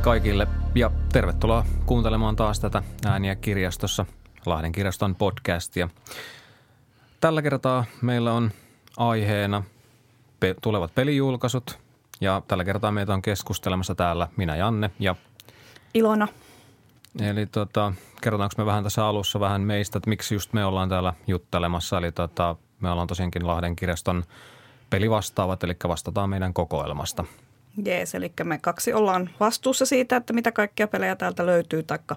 Moi kaikille ja tervetuloa kuuntelemaan taas tätä Ääniä kirjastossa Lahden kirjaston podcastia. Tällä kertaa meillä on aiheena pe- tulevat pelijulkaisut ja tällä kertaa meitä on keskustelemassa täällä minä Janne ja Ilona. Eli tota, kerrotaanko me vähän tässä alussa vähän meistä, että miksi just me ollaan täällä juttelemassa. Eli tota, me ollaan tosiaankin Lahden kirjaston pelivastaavat, eli vastataan meidän kokoelmasta. Jees, eli me kaksi ollaan vastuussa siitä, että mitä kaikkia pelejä täältä löytyy taikka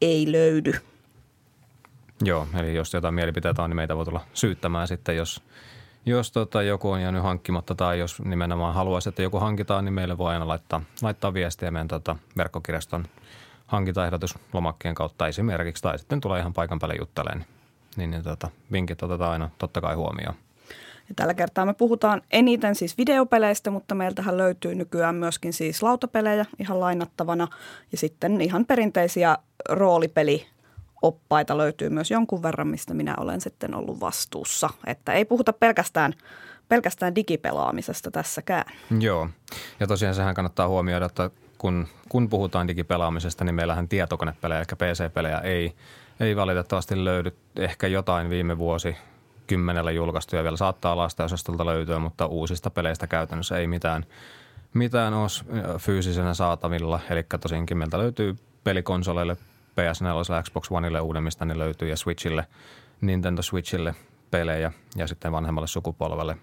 ei löydy. Joo, eli jos jotain mielipiteitä on, niin meitä voi tulla syyttämään sitten, jos, jos tota, joku on jäänyt hankkimatta tai jos nimenomaan haluaisi, että joku hankitaan, niin meille voi aina laittaa, laittaa viestiä meidän tota, verkkokirjaston hankintaehdotus lomakkeen kautta esimerkiksi tai sitten tulee ihan paikan päälle jutteleen. Niin, niin tota, vinkit otetaan aina totta kai huomioon. Ja tällä kertaa me puhutaan eniten siis videopeleistä, mutta meiltähän löytyy nykyään myöskin siis lautapelejä ihan lainattavana. Ja sitten ihan perinteisiä roolipelioppaita löytyy myös jonkun verran, mistä minä olen sitten ollut vastuussa. Että ei puhuta pelkästään, pelkästään digipelaamisesta tässäkään. Joo, ja tosiaan sehän kannattaa huomioida, että kun, kun puhutaan digipelaamisesta, niin meillähän tietokonepelejä, eli PC-pelejä ei, ei valitettavasti löydy. Ehkä jotain viime vuosi kymmenellä julkaistuja vielä saattaa lastenosastolta löytyä, mutta uusista peleistä käytännössä ei mitään, mitään ole fyysisenä saatavilla. Eli tosiaankin meiltä löytyy pelikonsoleille, PS4, Xbox Oneille uudemmista, niin löytyy ja Switchille, Nintendo Switchille pelejä ja sitten vanhemmalle sukupolvelle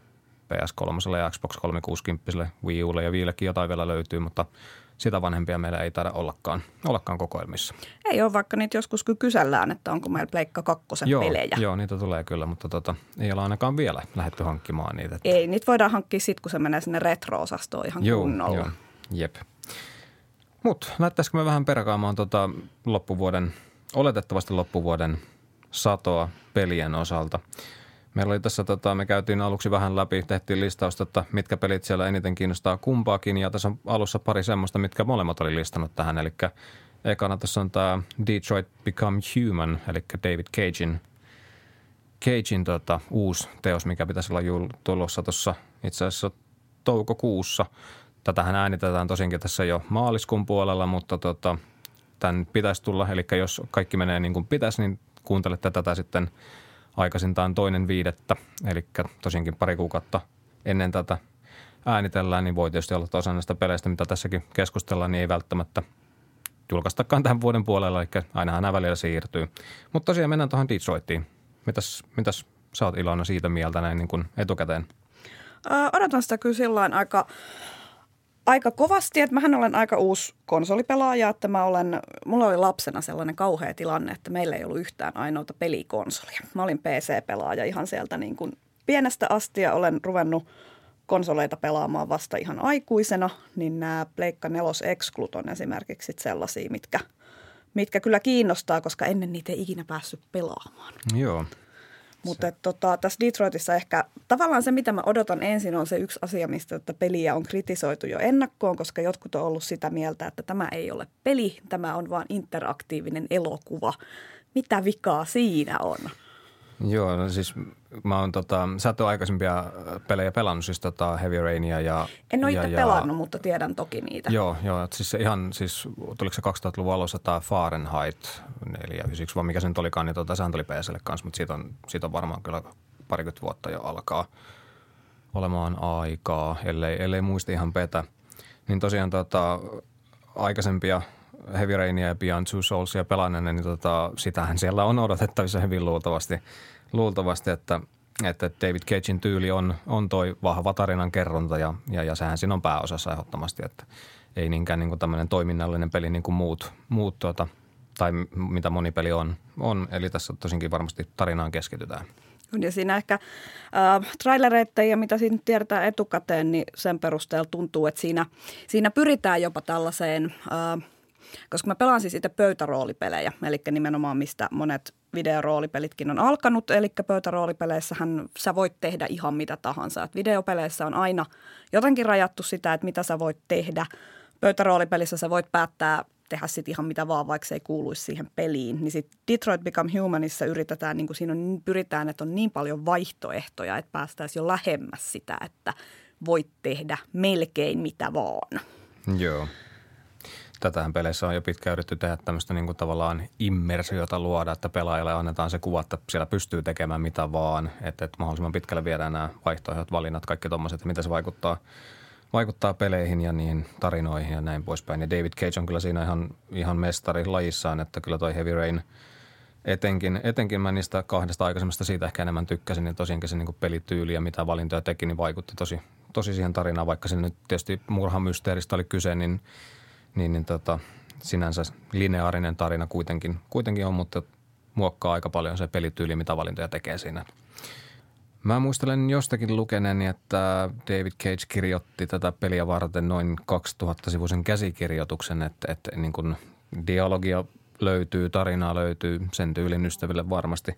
PS3 ja Xbox 360, Wii Ulle ja Viillekin jotain vielä löytyy, mutta sitä vanhempia meillä ei taida ollakaan, ollakaan kokoelmissa. Ei ole, vaikka niitä joskus kyllä kysellään, että onko meillä Pleikka kakkosen joo, pelejä. Joo, niitä tulee kyllä, mutta tota, ei olla ainakaan vielä lähdetty hankkimaan niitä. Ei, niitä voidaan hankkia sitten, kun se menee sinne retro-osastoon ihan joo, kunnolla. Joo, jep. Mutta lähtäisikö me vähän perkaamaan tota loppuvuoden, oletettavasti loppuvuoden satoa pelien osalta – Meillä oli tässä, tota, me käytiin aluksi vähän läpi, tehtiin listausta, että mitkä pelit siellä eniten kiinnostaa kumpaakin. Ja tässä on alussa pari semmoista, mitkä molemmat oli listannut tähän. Eli ekana tässä on tämä Detroit Become Human, eli David Cagein, Cagein tota, uusi teos, mikä pitäisi olla tulossa tuossa itse asiassa toukokuussa. Tätähän äänitetään tosinkin tässä jo maaliskuun puolella, mutta tota, tämän pitäisi tulla. Eli jos kaikki menee niin kuin pitäisi, niin kuuntelette tätä sitten – aikaisintaan toinen viidettä, eli tosiaankin pari kuukautta ennen tätä äänitellään, niin voi tietysti olla osa näistä peleistä, mitä tässäkin keskustellaan, niin ei välttämättä julkaistakaan tämän vuoden puolella, eli ainahan nämä välillä siirtyy. Mutta tosiaan mennään tuohon Detroitiin. Mitäs, mitäs sä oot Ilona siitä mieltä näin niin kuin etukäteen? Odotan sitä kyllä sillä aika aika kovasti, että mähän olen aika uusi konsolipelaaja, että mä olen, mulla oli lapsena sellainen kauhea tilanne, että meillä ei ollut yhtään ainoata pelikonsolia. Mä olin PC-pelaaja ihan sieltä niin kuin pienestä asti ja olen ruvennut konsoleita pelaamaan vasta ihan aikuisena, niin nämä Pleikka 4 Exclut on esimerkiksi sellaisia, mitkä, mitkä kyllä kiinnostaa, koska ennen niitä ei ikinä päässyt pelaamaan. Joo. Mutta tota, tässä Detroitissa ehkä tavallaan se, mitä mä odotan ensin, on se yksi asia, mistä tätä peliä on kritisoitu jo ennakkoon, koska jotkut on ollut sitä mieltä, että tämä ei ole peli, tämä on vain interaktiivinen elokuva. Mitä vikaa siinä on? Joo, no siis mä oon tota, sä oot aikaisempia pelejä pelannut, siis tota Heavy Rainia ja... En ole itse ja, pelannut, mutta tiedän toki niitä. Joo, joo siis ihan, siis tuliko se 2000-luvun alussa tämä Fahrenheit 491, vaan mikä se nyt olikaan, niin tota, sehän tuli PSlle kanssa, mutta siitä on, siitä on varmaan kyllä parikymmentä vuotta jo alkaa olemaan aikaa, ellei, ellei muista ihan petä. Niin tosiaan tota, aikaisempia Heavy Rainia ja Beyond Two Soulsia pelanneena, niin tota, sitähän siellä on odotettavissa hyvin luultavasti, luultavasti että, että David Cagein tyyli on, on toi vahva tarinan kerronta ja, ja, ja sehän siinä on pääosassa ehdottomasti, että ei niinkään niin tämmöinen toiminnallinen peli niin kuin muut, muut tuota, tai mitä moni peli on, on. Eli tässä tosinkin varmasti tarinaan keskitytään. Ja siinä ehkä äh, trailereita ja mitä siinä tiedetään etukäteen, niin sen perusteella tuntuu, että siinä, siinä pyritään jopa tällaiseen äh, koska mä pelaan siis itse pöytäroolipelejä, eli nimenomaan mistä monet videoroolipelitkin on alkanut. Eli pöytäroolipeleissähän sä voit tehdä ihan mitä tahansa. Et videopeleissä on aina jotenkin rajattu sitä, että mitä sä voit tehdä. Pöytäroolipelissä sä voit päättää tehdä sitten ihan mitä vaan, vaikka se ei kuuluisi siihen peliin. Niin sitten Detroit Become Humanissa yritetään, niin kuin siinä on, pyritään, että on niin paljon vaihtoehtoja, että päästäisiin jo lähemmäs sitä, että voit tehdä melkein mitä vaan. Joo. Tätähän peleissä on jo pitkään yritetty tehdä tämmöistä niin kuin tavallaan immersiota luoda, että pelaajalle annetaan se kuva, että siellä pystyy tekemään mitä vaan, että, että mahdollisimman pitkälle viedään nämä vaihtoehdot, valinnat, kaikki tuommoiset, että miten se vaikuttaa, vaikuttaa peleihin ja niihin tarinoihin ja näin poispäin. Ja David Cage on kyllä siinä ihan, ihan mestari lajissaan, että kyllä toi Heavy Rain – etenkin, etenkin mä niistä kahdesta aikaisemmasta siitä ehkä enemmän tykkäsin, niin tosiaankin se niin pelityyli ja mitä valintoja teki, niin vaikutti tosi, tosi siihen tarinaan, vaikka se nyt tietysti murhamysteeristä oli kyse, niin, niin, niin tota, sinänsä lineaarinen tarina kuitenkin, kuitenkin on, mutta muokkaa aika paljon se pelityyli, mitä valintoja tekee siinä. Mä muistelen jostakin lukeneeni, että David Cage kirjoitti tätä peliä varten noin 2000-sivuisen käsikirjoituksen, että, että niin kuin dialogia löytyy, tarinaa löytyy sen tyylin ystäville varmasti,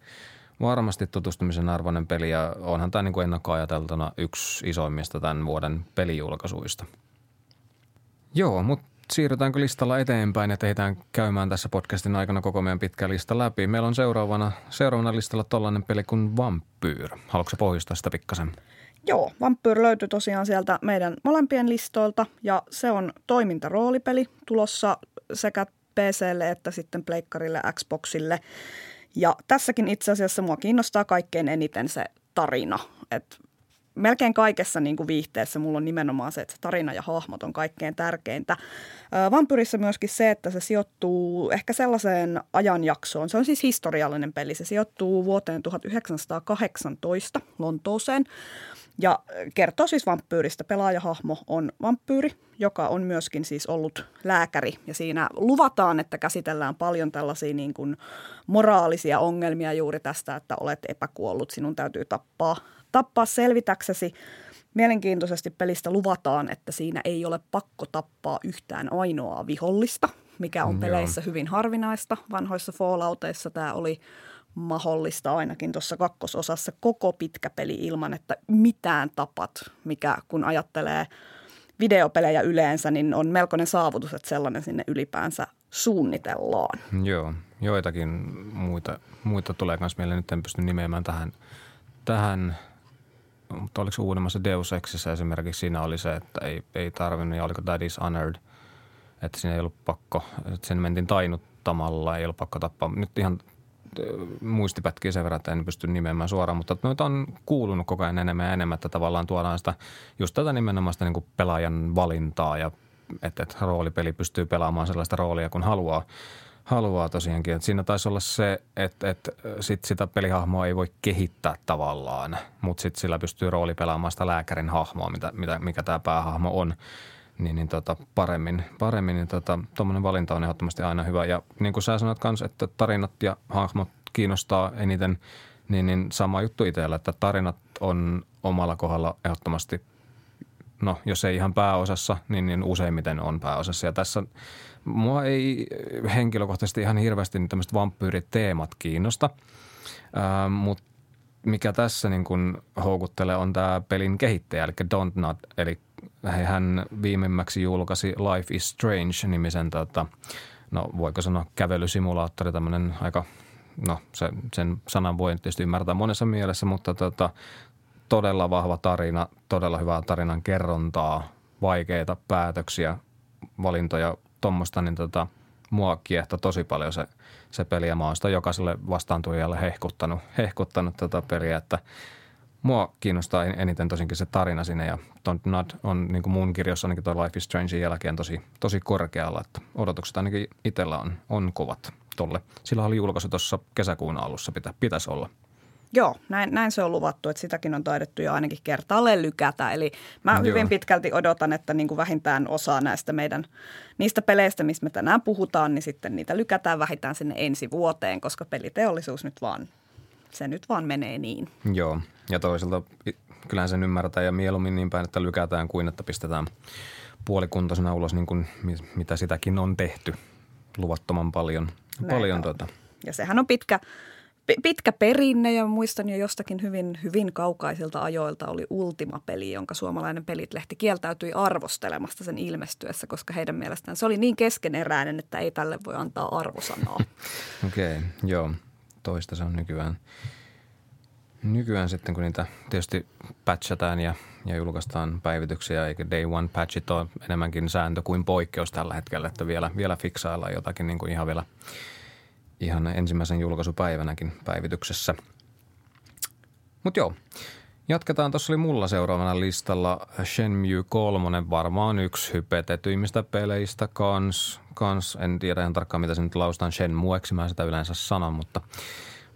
varmasti tutustumisen arvoinen peli ja onhan tämä niin kuin ennakkoajateltuna yksi isoimmista tämän vuoden pelijulkaisuista. Joo, mutta siirrytäänkö listalla eteenpäin ja tehdään käymään tässä podcastin aikana koko meidän pitkä lista läpi. Meillä on seuraavana, seuraavana listalla tollainen peli kuin Vampyr. Haluatko pohjustaa sitä pikkasen? Joo, Vampyr löytyy tosiaan sieltä meidän molempien listoilta ja se on toimintaroolipeli tulossa sekä PClle että sitten pleikkarille, Xboxille. Ja tässäkin itse asiassa mua kiinnostaa kaikkein eniten se tarina. Et melkein kaikessa niin kuin viihteessä mulla on nimenomaan se, että se tarina ja hahmot on kaikkein tärkeintä. Vampyrissä myöskin se, että se sijoittuu ehkä sellaiseen ajanjaksoon. Se on siis historiallinen peli. Se sijoittuu vuoteen 1918 Lontooseen. Ja kertoo siis vampyyristä. Pelaajahahmo on vampyyri, joka on myöskin siis ollut lääkäri. Ja siinä luvataan, että käsitellään paljon tällaisia niin kuin moraalisia ongelmia juuri tästä, että olet epäkuollut, sinun täytyy tappaa, tappaa selvitäksesi. Mielenkiintoisesti pelistä luvataan, että siinä ei ole pakko tappaa yhtään ainoaa vihollista, mikä on peleissä hyvin harvinaista. Vanhoissa Fallouteissa tämä oli mahdollista ainakin tuossa kakkososassa koko pitkä peli ilman, että mitään tapat, mikä kun ajattelee videopelejä yleensä, niin on melkoinen saavutus, että sellainen sinne ylipäänsä suunnitellaan. Joo, joitakin muita, muita tulee myös mieleen, nyt en pysty nimeämään tähän, tähän mutta oliko uudemmassa Deus Exissä esimerkiksi siinä oli se, että ei, ei tarvinnut, ja oliko That is Honored, että siinä ei ollut pakko, että sen mentiin tainuttamalla, ei ollut pakko tappaa. Nyt ihan muistipätkiä sen verran, että en pysty nimeämään suoraan, mutta noita on kuulunut koko ajan enemmän ja enemmän, että tavallaan tuodaan sitä just tätä nimenomaan sitä niin kuin pelaajan valintaa ja että, että roolipeli pystyy pelaamaan sellaista roolia, kun haluaa, haluaa tosiaankin. Että siinä taisi olla se, että, että sit sitä pelihahmoa ei voi kehittää tavallaan, mutta sitten sillä pystyy rooli pelaamaan sitä lääkärin hahmoa, mitä, mitä, mikä tämä päähahmo on niin, niin tota, paremmin, paremmin niin tota, tuommoinen valinta on ehdottomasti aina hyvä. Ja niin kuin sä sanoit kanssa, että tarinat ja hahmot kiinnostaa eniten, niin, niin sama juttu itsellä, että tarinat on omalla kohdalla ehdottomasti, no jos ei ihan pääosassa, niin, niin useimmiten on pääosassa. Ja tässä mua ei henkilökohtaisesti ihan hirveästi niin tämmöiset vampyyriteemat kiinnosta, äh, mutta mikä tässä niin kuin houkuttelee on tämä pelin kehittäjä, eli Don't Not, eli hän viimemmäksi julkaisi Life is Strange-nimisen, tota, no voiko sanoa kävelysimulaattori, tämmöinen aika, no se, sen sanan voi tietysti ymmärtää monessa mielessä, mutta tota, todella vahva tarina, todella hyvää tarinan kerrontaa, vaikeita päätöksiä, valintoja, tuommoista, niin tota, mua kiehto tosi paljon se, se peli ja mä oon sitä jokaiselle vastaantulijalle hehkuttanut, hehkuttanut tätä peliä, että – mua kiinnostaa eniten tosinkin se tarina sinne ja Don't Not on niin kuin mun kirjossa ainakin tuo Life is Strange jälkeen tosi, tosi korkealla, että odotukset ainakin itsellä on, on kovat tolle. Sillä oli julkaisu tuossa kesäkuun alussa, pitä, pitäisi olla. Joo, näin, näin se on luvattu, että sitäkin on taidettu jo ainakin kertaalleen lykätä. Eli mä Joo. hyvin pitkälti odotan, että niin kuin vähintään osa näistä meidän niistä peleistä, mistä me tänään puhutaan, niin sitten niitä lykätään vähintään sinne ensi vuoteen, koska peliteollisuus nyt vaan se nyt vaan menee niin. Joo, ja toisaalta kyllähän sen ymmärretään ja mieluummin niin päin, että lykätään kuin että pistetään puolikuntoisena ulos niin kuin mitä sitäkin on tehty luvattoman paljon. paljon tuota. Ja sehän on pitkä, pitkä perinne ja muistan jo jostakin hyvin, hyvin kaukaisilta ajoilta oli Ultima-peli, jonka suomalainen Pelit-lehti kieltäytyi arvostelemasta sen ilmestyessä, koska heidän mielestään se oli niin keskeneräinen, että ei tälle voi antaa arvosanaa. Okei, okay, joo toista se on nykyään. Nykyään sitten, kun niitä tietysti patchataan ja, ja julkaistaan päivityksiä, eikä day one patchit ole enemmänkin sääntö kuin poikkeus tällä hetkellä, että vielä, vielä fiksaillaan jotakin niin kuin ihan vielä ihan ensimmäisen julkaisupäivänäkin päivityksessä. Mutta joo, Jatketaan. Tuossa oli mulla seuraavana listalla Shenmue 3, varmaan yksi hypetetyimmistä peleistä kans. kans. En tiedä ihan tarkkaan, mitä se nyt laustaan Shenmueksi, mä sitä yleensä sanon, mutta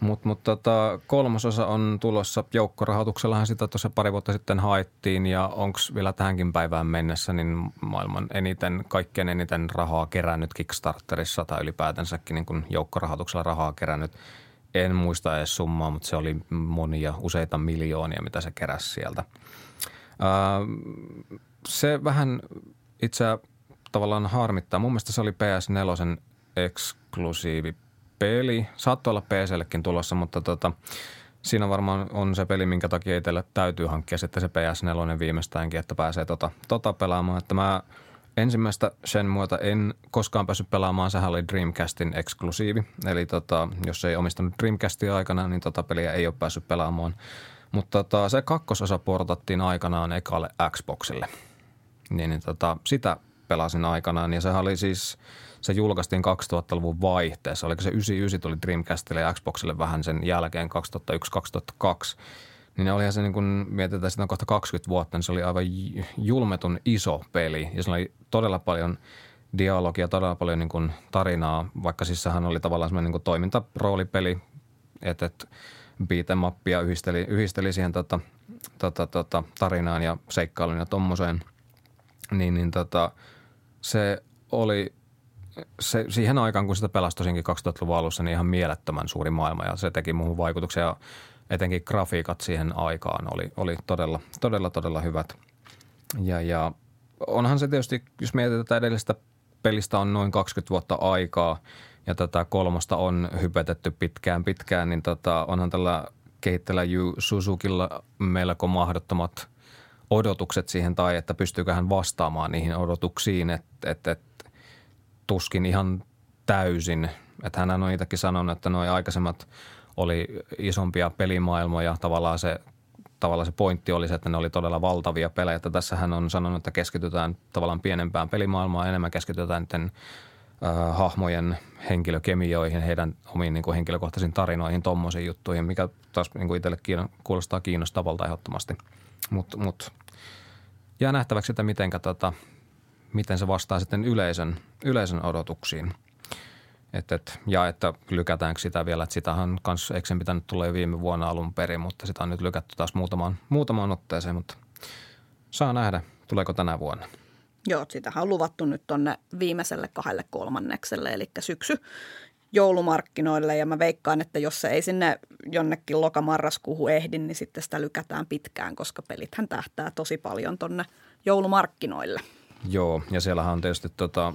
mutta mut tota, kolmasosa on tulossa joukkorahoituksellahan sitä tuossa pari vuotta sitten haettiin ja onko vielä tähänkin päivään mennessä niin maailman eniten, kaikkein eniten rahaa kerännyt Kickstarterissa tai ylipäätänsäkin niin joukkorahoituksella rahaa kerännyt – en muista edes summaa, mutta se oli monia, useita miljoonia, mitä se keräsi sieltä. se vähän itse tavallaan harmittaa. Mun mielestä se oli PS4 eksklusiivi peli. Saattoi olla PCllekin tulossa, mutta tota, siinä varmaan on se peli, minkä takia itselle täytyy hankkia sitten se PS4 viimeistäänkin, että pääsee tota, tota pelaamaan. Että mä Ensimmäistä Shenmueta en koskaan päässyt pelaamaan, sehän oli Dreamcastin eksklusiivi. Eli tota, jos ei omistanut Dreamcastia aikana, niin tota peliä ei ole päässyt pelaamaan. Mutta tota, se kakkososa portattiin aikanaan ekalle Xboxille. Niin, niin tota, sitä pelasin aikanaan ja sehän oli siis, se julkaistiin 2000-luvun vaihteessa. Oliko se 99 tuli Dreamcastille ja Xboxille vähän sen jälkeen 2001-2002 niin ne olihan se niin kun mietitään sitä kohta 20 vuotta, niin se oli aivan julmetun iso peli. Ja se oli todella paljon dialogia, todella paljon niin kuin tarinaa, vaikka siis sehän oli tavallaan semmoinen niin toimintaroolipeli, että, että beatemappia yhdisteli, yhdisteli siihen tota, tota, tota, tarinaan ja seikkailun ja tommoseen, niin, niin tota, se oli se, siihen aikaan, kun sitä pelasi tosinkin 2000-luvun alussa, niin ihan mielettömän suuri maailma ja se teki muuhun vaikutuksia etenkin grafiikat siihen aikaan oli, oli todella, todella, todella hyvät. Ja, ja onhan se tietysti, jos mietitään että edellistä pelistä on noin 20 vuotta aikaa ja tätä kolmosta on hypetetty pitkään pitkään, niin tota, onhan tällä kehittelijä Yu Suzukilla melko mahdottomat odotukset siihen tai että pystyykö hän vastaamaan niihin odotuksiin, että, että, että tuskin ihan täysin. Että hän on itsekin sanonut, että nuo aikaisemmat oli isompia pelimaailmoja. Tavallaan se, tavallaan se pointti oli se, että ne oli todella valtavia pelejä. Että tässä hän on sanonut, että keskitytään tavallaan pienempään pelimaailmaan, enemmän keskitytään niiden äh, hahmojen henkilökemioihin, heidän omiin niin kuin henkilökohtaisiin tarinoihin, tuommoisiin juttuihin, mikä taas niin kuin itselle kiinno, kuulostaa kiinnostavalta ehdottomasti. Mutta mut, jää nähtäväksi, että mitenkä, tota, miten se vastaa sitten yleisön, yleisön odotuksiin – et, et, ja että lykätäänkö sitä vielä, että sitähän kanssa Eksen pitänyt tulla jo viime vuonna alun perin, mutta sitä on nyt lykätty taas muutamaan, muutamaan otteeseen, mutta saa nähdä, tuleeko tänä vuonna. Joo, sitähän on luvattu nyt tuonne viimeiselle kahdelle kolmannekselle, eli syksy joulumarkkinoille ja mä veikkaan, että jos se ei sinne jonnekin lokamarraskuuhun ehdi, niin sitten sitä lykätään pitkään, koska pelithän tähtää tosi paljon tonne joulumarkkinoille. Joo, ja siellähän on tietysti tota,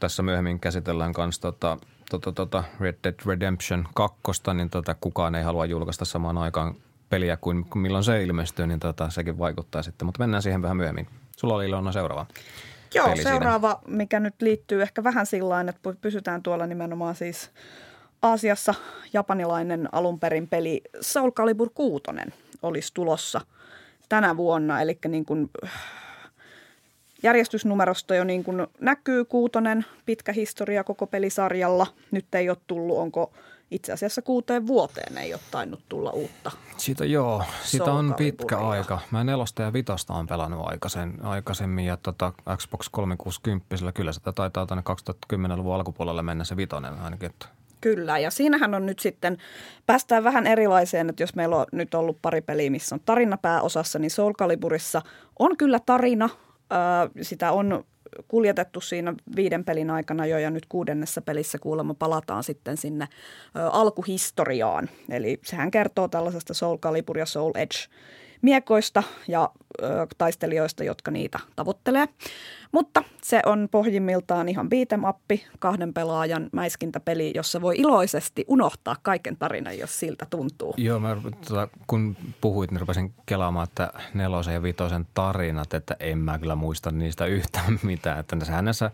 tässä myöhemmin käsitellään myös tota, tota, tota Red Dead Redemption 2, niin tota, kukaan ei halua julkaista samaan aikaan peliä kuin milloin se ilmestyy, niin tota, sekin vaikuttaa sitten. Mutta mennään siihen vähän myöhemmin. Sulla oli Ilona seuraava. Joo, peli seuraava, siinä. mikä nyt liittyy ehkä vähän sillä että pysytään tuolla nimenomaan siis Aasiassa japanilainen alunperin peli Soul Calibur 6 olisi tulossa tänä vuonna. Eli niin kuin järjestysnumerosta jo niin kuin näkyy kuutonen, pitkä historia koko pelisarjalla. Nyt ei ole tullut, onko itse asiassa kuuteen vuoteen ei ole tainnut tulla uutta. Siitä joo, siitä on pitkä aika. Mä nelosta ja vitosta on pelannut aikaisen, aikaisemmin ja tota Xbox 360, sillä kyllä sitä taitaa tuonne 2010-luvun alkupuolelle mennä se vitonen ainakin. Että. Kyllä, ja siinähän on nyt sitten, päästään vähän erilaiseen, että jos meillä on nyt ollut pari peliä, missä on tarina pääosassa, niin Soul Caliburissa on kyllä tarina – sitä on kuljetettu siinä viiden pelin aikana jo ja nyt kuudennessa pelissä kuulemma palataan sitten sinne alkuhistoriaan. Eli sehän kertoo tällaisesta Soul Calibur ja Soul Edge miekoista ja ö, taistelijoista, jotka niitä tavoittelee. Mutta se on pohjimmiltaan ihan beat'em appi, kahden pelaajan mäiskintäpeli, jossa voi iloisesti unohtaa kaiken tarinan, jos siltä tuntuu. Joo, mä, tota, kun puhuit, niin rupesin kelaamaan, että nelosen ja vitosen tarinat, että en mä kyllä muista niistä yhtään mitään. Että sehän näissä,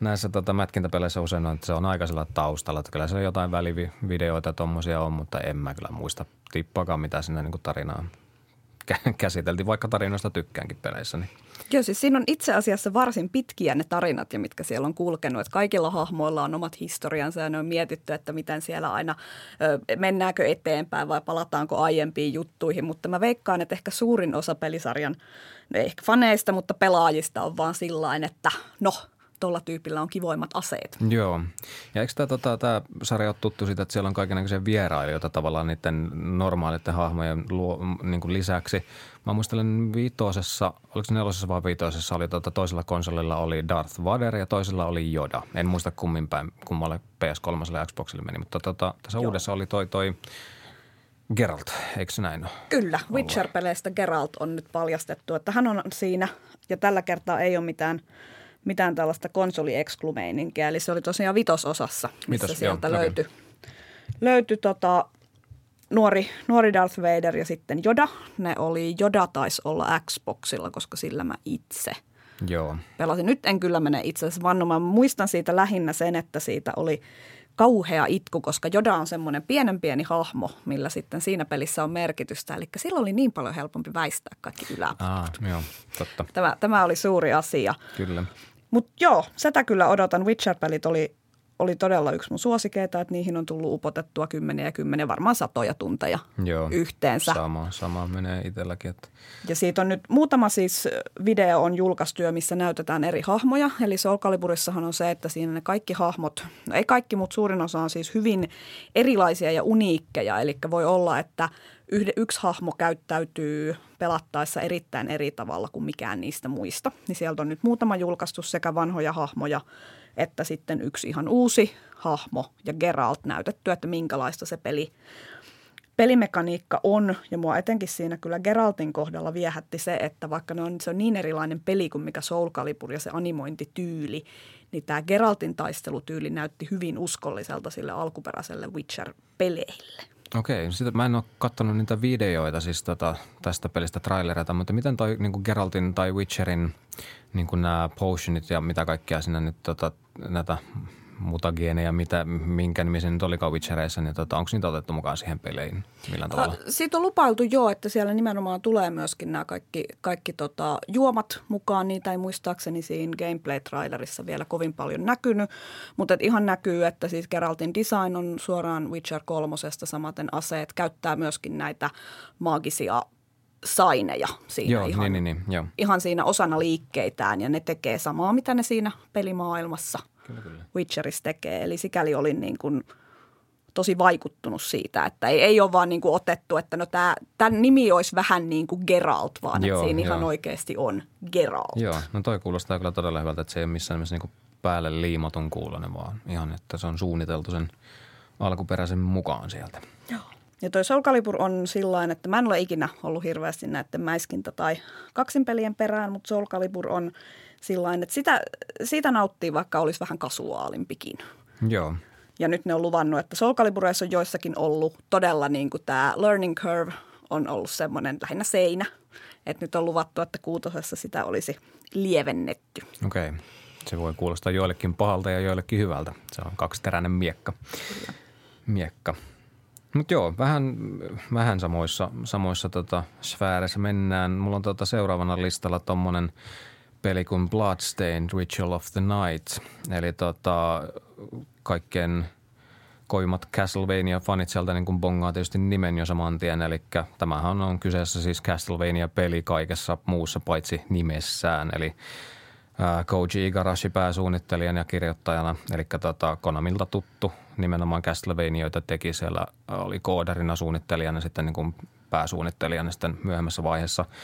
näissä tota, mätkintäpeleissä usein on, että se on aika sillä taustalla, että kyllä se jotain välivideoita ja tommosia on, mutta en mä kyllä muista tippaakaan mitä sinne niin tarinaa käsiteltiin, vaikka tarinoista tykkäänkin peleissä. Niin. Joo, siis siinä on itse asiassa varsin pitkiä ne tarinat ja mitkä siellä on kulkenut. Että kaikilla hahmoilla on omat historiansa ja ne on mietitty, että miten siellä aina ö, mennäänkö eteenpäin vai palataanko aiempiin juttuihin. Mutta mä veikkaan, että ehkä suurin osa pelisarjan, no ehkä faneista, mutta pelaajista on vaan sillain, että no – tuolla tyypillä on kivoimmat aseet. Joo. Ja eikö tämä tota, tää sarja ole tuttu siitä, että siellä on kaikenlaisia vierailijoita tavallaan niiden normaalitten hahmojen luo, niin kuin lisäksi. Mä muistelen viitosessa, oliko se nelosessa vai viitosessa, oli tota, toisella konsolilla oli Darth Vader ja toisella oli Yoda. En muista kummin päin, kummalle PS3 ja Xboxille meni, mutta tota, tässä Joo. uudessa oli toi, toi Geralt, eikö se näin ole? Kyllä, Witcher-peleistä Geralt on nyt paljastettu, että hän on siinä ja tällä kertaa ei ole mitään – mitään tällaista konsoliexklumeininkiä. Eli se oli tosiaan vitososassa, missä Vitos, sieltä joo, löytyi, okay. löytyi tota, nuori, nuori Darth Vader ja sitten Joda. Ne oli, Joda taisi olla Xboxilla, koska sillä mä itse Joo. pelasin. Nyt en kyllä mene itse asiassa vannomaan. Muistan siitä lähinnä sen, että siitä oli kauhea itku, koska Joda on semmoinen pienen pieni hahmo, millä sitten siinä pelissä on merkitystä. Eli silloin oli niin paljon helpompi väistää kaikki yläpuolet. Ah, joo, totta. Tämä, tämä oli suuri asia. Kyllä. Mutta joo, sitä kyllä odotan. Witcher-pelit oli, oli todella yksi mun suosikeita, että niihin on tullut upotettua kymmeniä ja kymmeniä, varmaan satoja tunteja joo, yhteensä. Sama, sama menee itselläkin. Että. Ja siitä on nyt muutama siis video on julkaistu, missä näytetään eri hahmoja. Eli Soul Caliburissahan on se, että siinä ne kaikki hahmot, no ei kaikki, mutta suurin osa on siis hyvin erilaisia ja uniikkeja. Eli voi olla, että yhde, yksi hahmo käyttäytyy pelattaessa erittäin eri tavalla kuin mikään niistä muista. Niin sieltä on nyt muutama julkaistu sekä vanhoja hahmoja että sitten yksi ihan uusi hahmo ja Geralt näytetty, että minkälaista se peli, pelimekaniikka on. Ja mua etenkin siinä kyllä Geraltin kohdalla viehätti se, että vaikka ne on, se on niin erilainen peli kuin mikä Soul Calibur ja se animointityyli, niin tämä Geraltin taistelutyyli näytti hyvin uskolliselta sille alkuperäiselle Witcher-peleille. Okei, sitä mä en ole katsonut niitä videoita siis tota, tästä pelistä trailereita, mutta miten toi niin Geraltin tai Witcherin niin nämä potionit ja mitä kaikkea sinne nyt tota, näitä mutageeneja, mitä, minkä nimi se nyt olikaan Witchereissä, niin tota, onko niitä otettu mukaan siihen peleihin millään tavalla? Siitä on lupailtu jo, että siellä nimenomaan tulee myöskin nämä kaikki, kaikki tota, juomat mukaan. Niitä ei muistaakseni siinä gameplay-trailerissa vielä kovin paljon näkynyt, mutta et ihan näkyy, että siis Geraltin design on suoraan Witcher kolmosesta, samaten aseet käyttää myöskin näitä maagisia saineja siinä joo, ihan, niin, niin, niin, joo. ihan siinä osana liikkeitään ja ne tekee samaa, mitä ne siinä pelimaailmassa – kyllä, kyllä. Witcherissa tekee. Eli sikäli olin niin kuin tosi vaikuttunut siitä, että ei, ei ole vaan niin kuin otettu, että no tämä, tämän nimi olisi vähän niin kuin Geralt, vaan joo, että siinä joo. ihan oikeasti on Geralt. Joo, no toi kuulostaa kyllä todella hyvältä, että se ei ole missään nimessä niin kuin päälle liimaton kuulonen, vaan ihan, että se on suunniteltu sen alkuperäisen mukaan sieltä. Joo. Ja toi Soul Calibur on sillain, että mä en ole ikinä ollut hirveästi näiden mäiskintä- tai kaksinpelien perään, mutta Soul Calibur on – sillain, että sitä, siitä nauttii, vaikka olisi vähän kasuaalimpikin. Joo. Ja nyt ne on luvannut, että Soul Calibureissa on joissakin ollut todella niin kuin tämä learning curve on ollut semmoinen lähinnä seinä. Että nyt on luvattu, että kuutosessa sitä olisi lievennetty. Okei. Okay. Se voi kuulostaa joillekin pahalta ja joillekin hyvältä. Se on kaksiteräinen miekka. Kyllä. Miekka. Mutta joo, vähän, vähän samoissa, samoissa tota, sfääreissä mennään. Mulla on tota seuraavana listalla tuommoinen – peli kuin Bloodstained Ritual of the Night. Eli tota, kaikkien koimmat Castlevania-fanit sieltä niin kuin bongaa tietysti nimen jo saman tien. Eli tämähän on kyseessä siis Castlevania-peli kaikessa muussa paitsi nimessään. Eli ää, Koji Igarashi pääsuunnittelijana ja kirjoittajana, eli tota Konamilta tuttu nimenomaan Castlevania, teki siellä, oli koodarina suunnittelijana sitten niin kuin pääsuunnittelijana sitten myöhemmässä vaiheessa –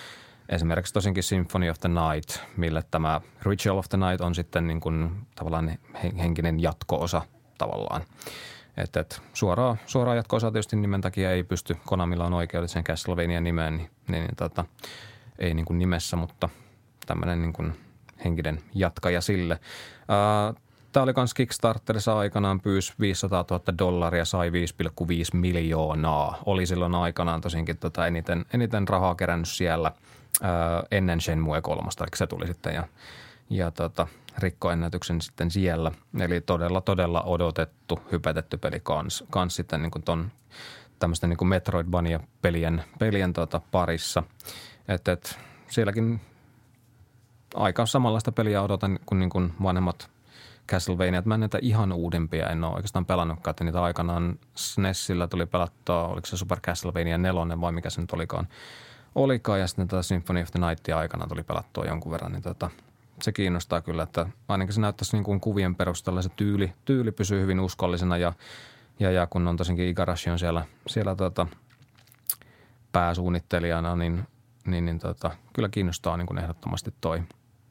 Esimerkiksi tosinkin Symphony of the Night, mille tämä Ritual of the Night on sitten niin kuin tavallaan henkinen jatko-osa tavallaan. että et suoraa, suoraa jatko tietysti nimen takia ei pysty, Konamilla on oikeudet sen Castlevania nimeen, niin, niin, niin tota, ei niin kuin nimessä, mutta tämmöinen niin kuin henkinen jatkaja sille. Tämä oli myös Kickstarterissa aikanaan pyysi 500 000 dollaria, sai 5,5 miljoonaa. Oli silloin aikanaan tosinkin tota eniten, eniten rahaa kerännyt siellä ennen Shenmue 3, eli se tuli sitten ja, ja tota, rikkoennätyksen sitten siellä. Eli todella, todella odotettu, hypätetty peli kans, kans sitten niin kuin ton tämmöisten niin Metroidvania-pelien pelien tota parissa. Että et, sielläkin aika samanlaista peliä odotan kuin, niin kuin vanhemmat Castlevania. Mä en näitä ihan uudempia en ole oikeastaan pelannutkaan. Että niitä aikanaan SNESillä tuli pelattua, oliko se Super Castlevania 4 vai mikä se nyt olikaan. Olikaan ja sitten tätä Symphony of the Nightia aikana tuli pelattua jonkun verran. Niin tota, se kiinnostaa kyllä, että ainakin se näyttäisi niin kuin kuvien perusteella se tyyli, tyyli pysyy hyvin uskollisena ja, ja, ja kun on tosinkin Igarashi on siellä, siellä tota, pääsuunnittelijana, niin, niin, niin tota, kyllä kiinnostaa niin kuin ehdottomasti toi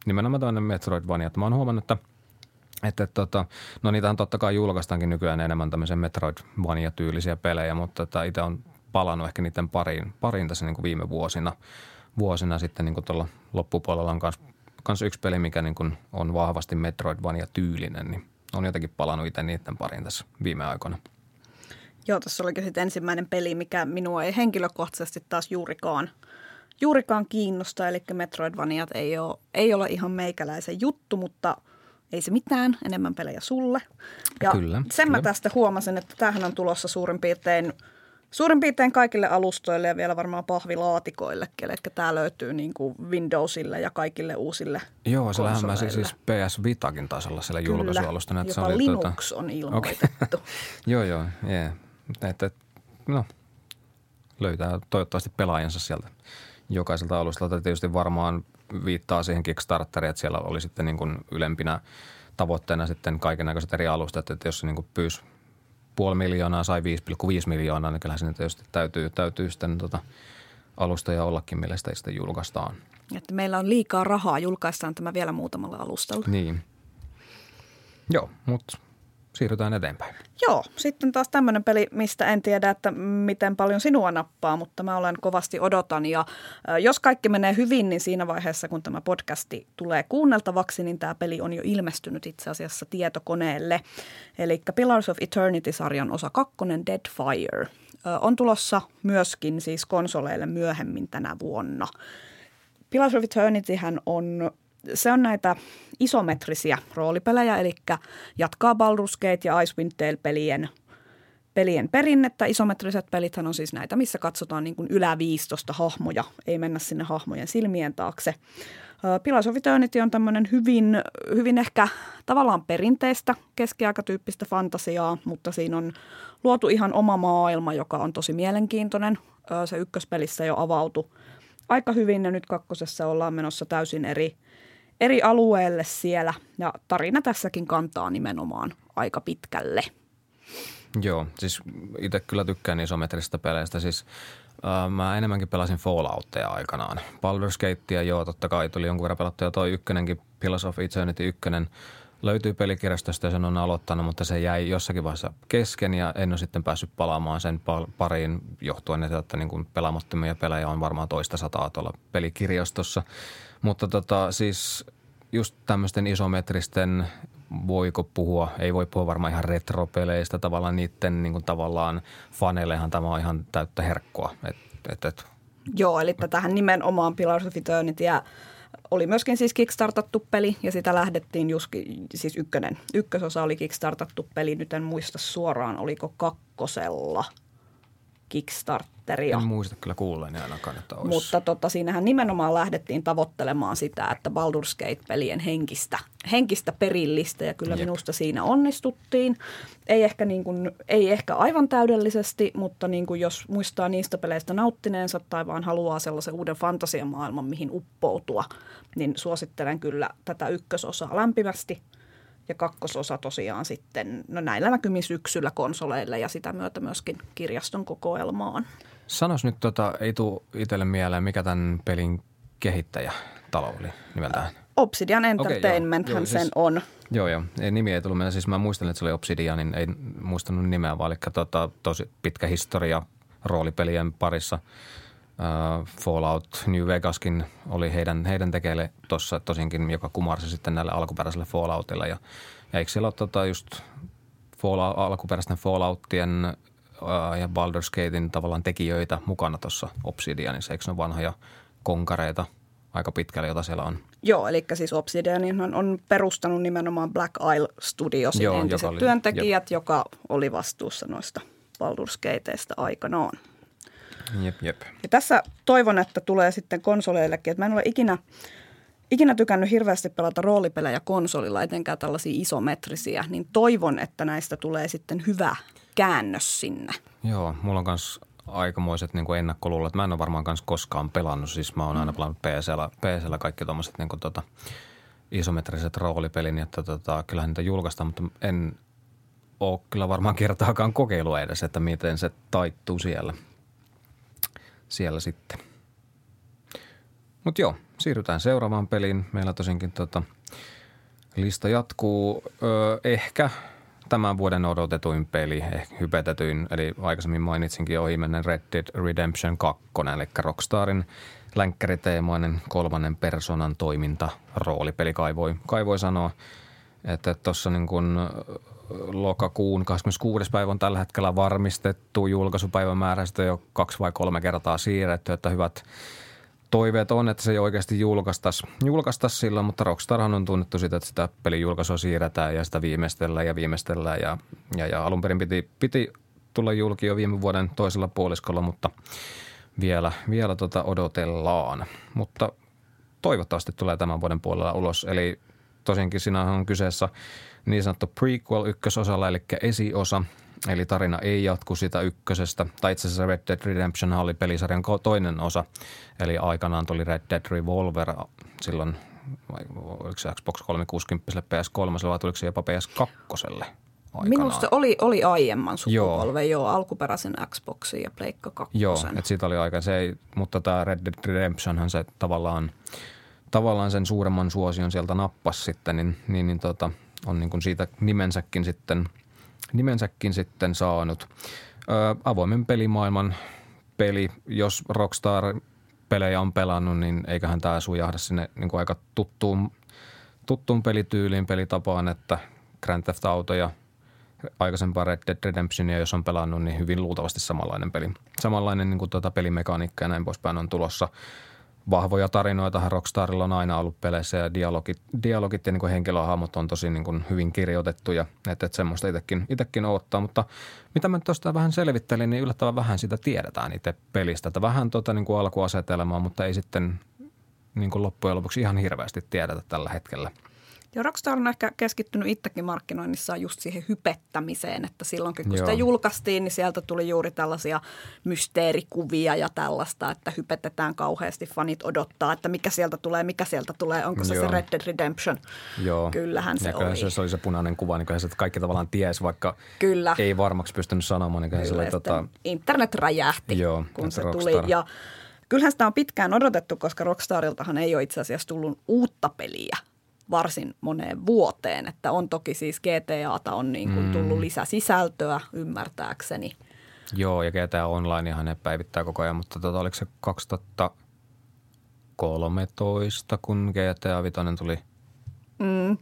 nimenomaan tämmöinen Metroidvania. Mä oon huomannut, että että, että tota, no niitähän totta kai julkaistaankin nykyään enemmän tämmöisen Metroidvania-tyylisiä pelejä, mutta että itse on palannut ehkä niiden pariin, pariin tässä niin kuin viime vuosina. Vuosina sitten niin kuin tuolla loppupuolella on myös kans yksi peli, mikä niin kuin on vahvasti Metroidvania-tyylinen, niin on jotenkin palannut itse niiden pariin tässä viime aikoina. Joo, tässä olikin sitten ensimmäinen peli, mikä minua ei henkilökohtaisesti taas juurikaan, juurikaan kiinnosta. Eli Metroidvaniat ei ole, ei ole ihan meikäläisen juttu, mutta ei se mitään, enemmän pelejä sulle. Ja kyllä, sen kyllä. mä tästä huomasin, että tämähän on tulossa suurin piirtein – suurin piirtein kaikille alustoille ja vielä varmaan pahvilaatikoillekin. Eli tämä löytyy niin kuin Windowsille ja kaikille uusille Joo, se lähemmäsi siis PS Vitakin taisi olla siellä julkaisualustana. Että jopa se oli, Linux tuota... on ilmoitettu. Okay. joo, joo. Yeah. Että, no, löytää toivottavasti pelaajansa sieltä jokaiselta alustalta. Tietysti varmaan viittaa siihen Kickstarteriin, että siellä oli sitten niin kuin ylempinä tavoitteena sitten kaiken eri alustat, että jos se niin kuin pyysi puoli miljoonaa sai 5,5 miljoonaa, niin kyllähän sinne tietysti täytyy, täytyy sitten tota alustoja ollakin, millä sitä sitten julkaistaan. Että meillä on liikaa rahaa, julkaistaan tämä vielä muutamalla alustalla. Niin. Joo, mutta siirrytään eteenpäin. Joo, sitten taas tämmöinen peli, mistä en tiedä, että miten paljon sinua nappaa, mutta mä olen kovasti odotan. Ja jos kaikki menee hyvin, niin siinä vaiheessa, kun tämä podcasti tulee kuunneltavaksi, niin tämä peli on jo ilmestynyt itse asiassa tietokoneelle. Eli Pillars of Eternity-sarjan osa kakkonen Dead Fire on tulossa myöskin siis konsoleille myöhemmin tänä vuonna. Pillars of Eternityhän on se on näitä isometrisiä roolipelejä, eli jatkaa Baldur's ja Icewind Dale-pelien pelien perinnettä. Isometriset pelithän on siis näitä, missä katsotaan niin kuin yläviistosta hahmoja, ei mennä sinne hahmojen silmien taakse. Pillars of Eternity on tämmöinen hyvin, hyvin ehkä tavallaan perinteistä keskiaikatyyppistä fantasiaa, mutta siinä on luotu ihan oma maailma, joka on tosi mielenkiintoinen. Se ykköspelissä jo avautui aika hyvin ja nyt kakkosessa ollaan menossa täysin eri, eri alueelle siellä ja tarina tässäkin kantaa nimenomaan aika pitkälle. Joo, siis itse kyllä tykkään isometrisistä peleistä. Siis äh, mä enemmänkin pelasin Falloutia aikanaan. Baldur's Gatea joo, totta kai tuli jonkun verran pelattua. Toi ykkönenkin, Pillars of Eternity ykkönen, löytyy pelikirjastosta ja sen on aloittanut, mutta se jäi jossakin vaiheessa kesken ja en ole sitten päässyt palaamaan sen pariin johtuen, että niin kuin pelaamattomia pelejä on varmaan toista sataa tuolla pelikirjastossa. Mutta tota, siis just tämmöisten isometristen, voiko puhua, ei voi puhua varmaan ihan retropeleistä, tavallaan niiden niin kuin tavallaan faneillehan tämä on ihan täyttä herkkoa. Et, et, et. Joo, eli tähän nimenomaan Pillars of Eternity oli myöskin siis kickstartattu peli ja sitä lähdettiin just, siis ykkönen, ykkösosa oli kickstartattu peli, nyt en muista suoraan, oliko kakkosella – Kickstarteria. En muista kyllä kuulleen ainakaan, että olisi. Mutta tota, siinähän nimenomaan lähdettiin tavoittelemaan sitä, että Baldur's Gate-pelien henkistä, henkistä perillistä ja kyllä Jep. minusta siinä onnistuttiin. Ei ehkä, niin kuin, ei ehkä aivan täydellisesti, mutta niin kuin jos muistaa niistä peleistä nauttineensa tai vaan haluaa sellaisen uuden fantasiamaailman, mihin uppoutua, niin suosittelen kyllä tätä ykkösosaa lämpimästi – ja kakkososa tosiaan sitten, no näillä näkymin syksyllä konsoleille ja sitä myötä myöskin kirjaston kokoelmaan. Sanos nyt, tota, ei tule itselle mieleen, mikä tämän pelin kehittäjä talo oli nimeltään? Obsidian Entertainment okay, joo. joo, sen siis, on. Joo, joo. Ei, nimi ei tullut. Siis mä muistelin, että se oli Obsidian, niin ei muistanut nimeä, vaan eli tota, tosi pitkä historia roolipelien parissa. Uh, Fallout New Vegaskin oli heidän, heidän tekeille tuossa tosinkin, joka kumarsi sitten näille alkuperäisille Falloutille. Ja, ja eikö siellä ole tota just Fallout, alkuperäisten Falloutien uh, ja Baldur's Gatein tavallaan tekijöitä mukana tuossa Obsidianissa? Eikö ne ole vanhoja konkareita – aika pitkälle, jota siellä on. Joo, eli siis Obsidian on, on perustanut nimenomaan Black Isle Studios Joo, entiset joka oli, työntekijät, jep. joka oli vastuussa noista Baldur's Gateista aikanaan. Jep, jep. Ja tässä toivon, että tulee sitten konsoleillekin, että mä en ole ikinä, ikinä tykännyt hirveästi pelata roolipelejä konsolilla, etenkään tällaisia isometrisiä, niin toivon, että näistä tulee sitten hyvä käännös sinne. Joo, mulla on myös aikamoiset niin kuin ennakkoluulot. Mä en ole varmaan kanssa koskaan pelannut. Siis mä oon aina mm. pelannut PCllä, PCllä kaikki tuommoiset niin tota, isometriset roolipelin, että tota, kyllähän niitä julkaistaan, mutta en ole kyllä varmaan kertaakaan kokeilua edes, että miten se taittuu siellä, siellä sitten. Mutta joo, siirrytään seuraavaan peliin. Meillä tosinkin tota, lista jatkuu. Öö, ehkä – tämän vuoden odotetuin peli, ehkä hypetetyin, eli aikaisemmin mainitsinkin ohimennen Red Dead Redemption 2, eli Rockstarin länkkäriteemainen kolmannen personan toiminta roolipeli, kai voi, kai voi sanoa. Että tuossa niin kuin lokakuun 26. päivä on tällä hetkellä varmistettu julkaisupäivämäärästä jo kaksi vai kolme kertaa siirretty, että hyvät – toiveet on, että se ei oikeasti julkaistaisi, julkaistaisi silloin, mutta Rockstarhan on tunnettu sitä, että sitä pelin julkaisua siirretään ja sitä viimeistellään ja viimeistellään. Ja, ja, ja alun perin piti, piti tulla julki jo viime vuoden toisella puoliskolla, mutta vielä, vielä tota odotellaan. Mutta toivottavasti tulee tämän vuoden puolella ulos. Eli tosinkin siinä on kyseessä niin sanottu prequel ykkösosalla, eli esiosa – Eli tarina ei jatku sitä ykkösestä, tai itse asiassa Red Dead Redemption oli pelisarjan toinen osa. Eli aikanaan tuli Red Dead Revolver silloin, oliko se Xbox 360 PS3, vai tuliko se jopa PS2 aikanaan. Minusta oli, oli aiemman sukupolven joo. jo alkuperäisen Xboxin ja Pleikka 2. Joo, että siitä oli aika se, ei, mutta tämä Red Dead Redemptionhan se tavallaan, tavallaan sen suuremman suosion sieltä nappas sitten, niin, niin, niin tota, on niin kuin siitä nimensäkin sitten – nimensäkin sitten saanut. Ö, avoimen pelimaailman peli, jos Rockstar pelejä on pelannut, niin eiköhän tämä sujahda sinne niin kuin aika tuttuun, tuttuun pelityyliin, pelitapaan, että Grand Theft Auto ja aikaisempaa Red Dead Redemptionia, jos on pelannut, niin hyvin luultavasti samanlainen peli. Samanlainen niin kuin tuota pelimekaniikka ja näin poispäin on tulossa – vahvoja tarinoita Rockstarilla on aina ollut peleissä ja dialogit, dialogit ja niin henkilöhahmot on tosi niin kuin hyvin kirjoitettuja, että, että semmoista itsekin, itsekin odottaa. Mutta mitä mä tuosta vähän selvittelin, niin yllättävän vähän sitä tiedetään itse pelistä. Että vähän tuota niin kuin alkuasetelmaa, mutta ei sitten niin kuin loppujen lopuksi ihan hirveästi tiedetä tällä hetkellä – ja Rockstar on ehkä keskittynyt itsekin markkinoinnissaan just siihen hypettämiseen, että silloinkin kun Joo. sitä julkaistiin, niin sieltä tuli juuri tällaisia mysteerikuvia ja tällaista, että hypetetään kauheasti, fanit odottaa, että mikä sieltä tulee, mikä sieltä tulee, onko se Joo. se Red Dead Redemption. Joo. Kyllähän se oli. Se, se oli se punainen kuva, niin se kaikki tavallaan ties, vaikka Kyllä. ei varmaksi pystynyt sanomaan. Niin Kyllä, se oli, tota... internet räjähti, Joo, kun se Rockstar. tuli. Ja kyllähän sitä on pitkään odotettu, koska Rockstariltahan ei ole itse asiassa tullut uutta peliä varsin moneen vuoteen. Että on toki siis GTAta on niin kuin tullut mm. lisäsisältöä ymmärtääkseni. Joo, ja GTA Onlinehan ne päivittää koko ajan, mutta tota, oliko se 2013, kun GTA Vitoinen tuli? Mm.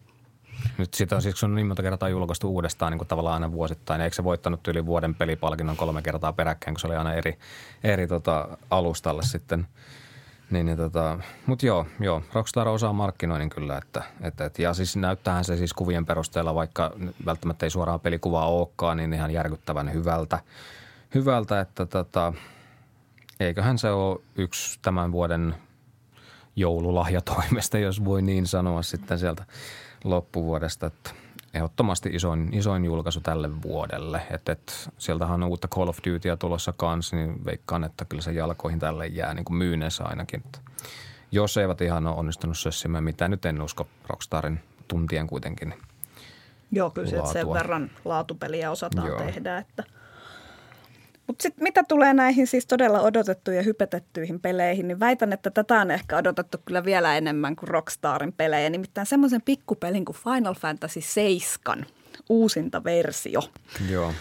Nyt sitä on siis, kun on niin monta kertaa julkaistu uudestaan niin kuin tavallaan aina vuosittain. Eikö se voittanut yli vuoden pelipalkinnon kolme kertaa peräkkäin, kun se oli aina eri, eri tota, alustalle sitten – niin, niin tota, mutta joo, joo, Rockstar osaa markkinoinnin kyllä, että, että, ja siis näyttäähän se siis kuvien perusteella, vaikka välttämättä ei suoraan pelikuvaa olekaan, niin ihan järkyttävän hyvältä, hyvältä että tota, eiköhän se ole yksi tämän vuoden joululahjatoimesta, jos voi niin sanoa sitten sieltä loppuvuodesta, että – ehdottomasti isoin, isoin julkaisu tälle vuodelle. Et, et, sieltähän on uutta Call of Dutyä tulossa kanssa, niin veikkaan, että kyllä se jalkoihin tälle jää niin kuin myyneissä ainakin. Et jos eivät ihan ole onnistunut sössimään mitä nyt en usko Rockstarin tuntien kuitenkin. Joo, kyllä se sen verran laatupeliä osataan Joo. tehdä, että Mutta sitten mitä tulee näihin siis todella odotettuihin ja hypetettyihin peleihin, niin väitän, että tätä on ehkä odotettu kyllä vielä enemmän kuin Rockstarin pelejä. Nimittäin semmoisen pikkupelin kuin Final Fantasy 7 uusinta versio. Joo.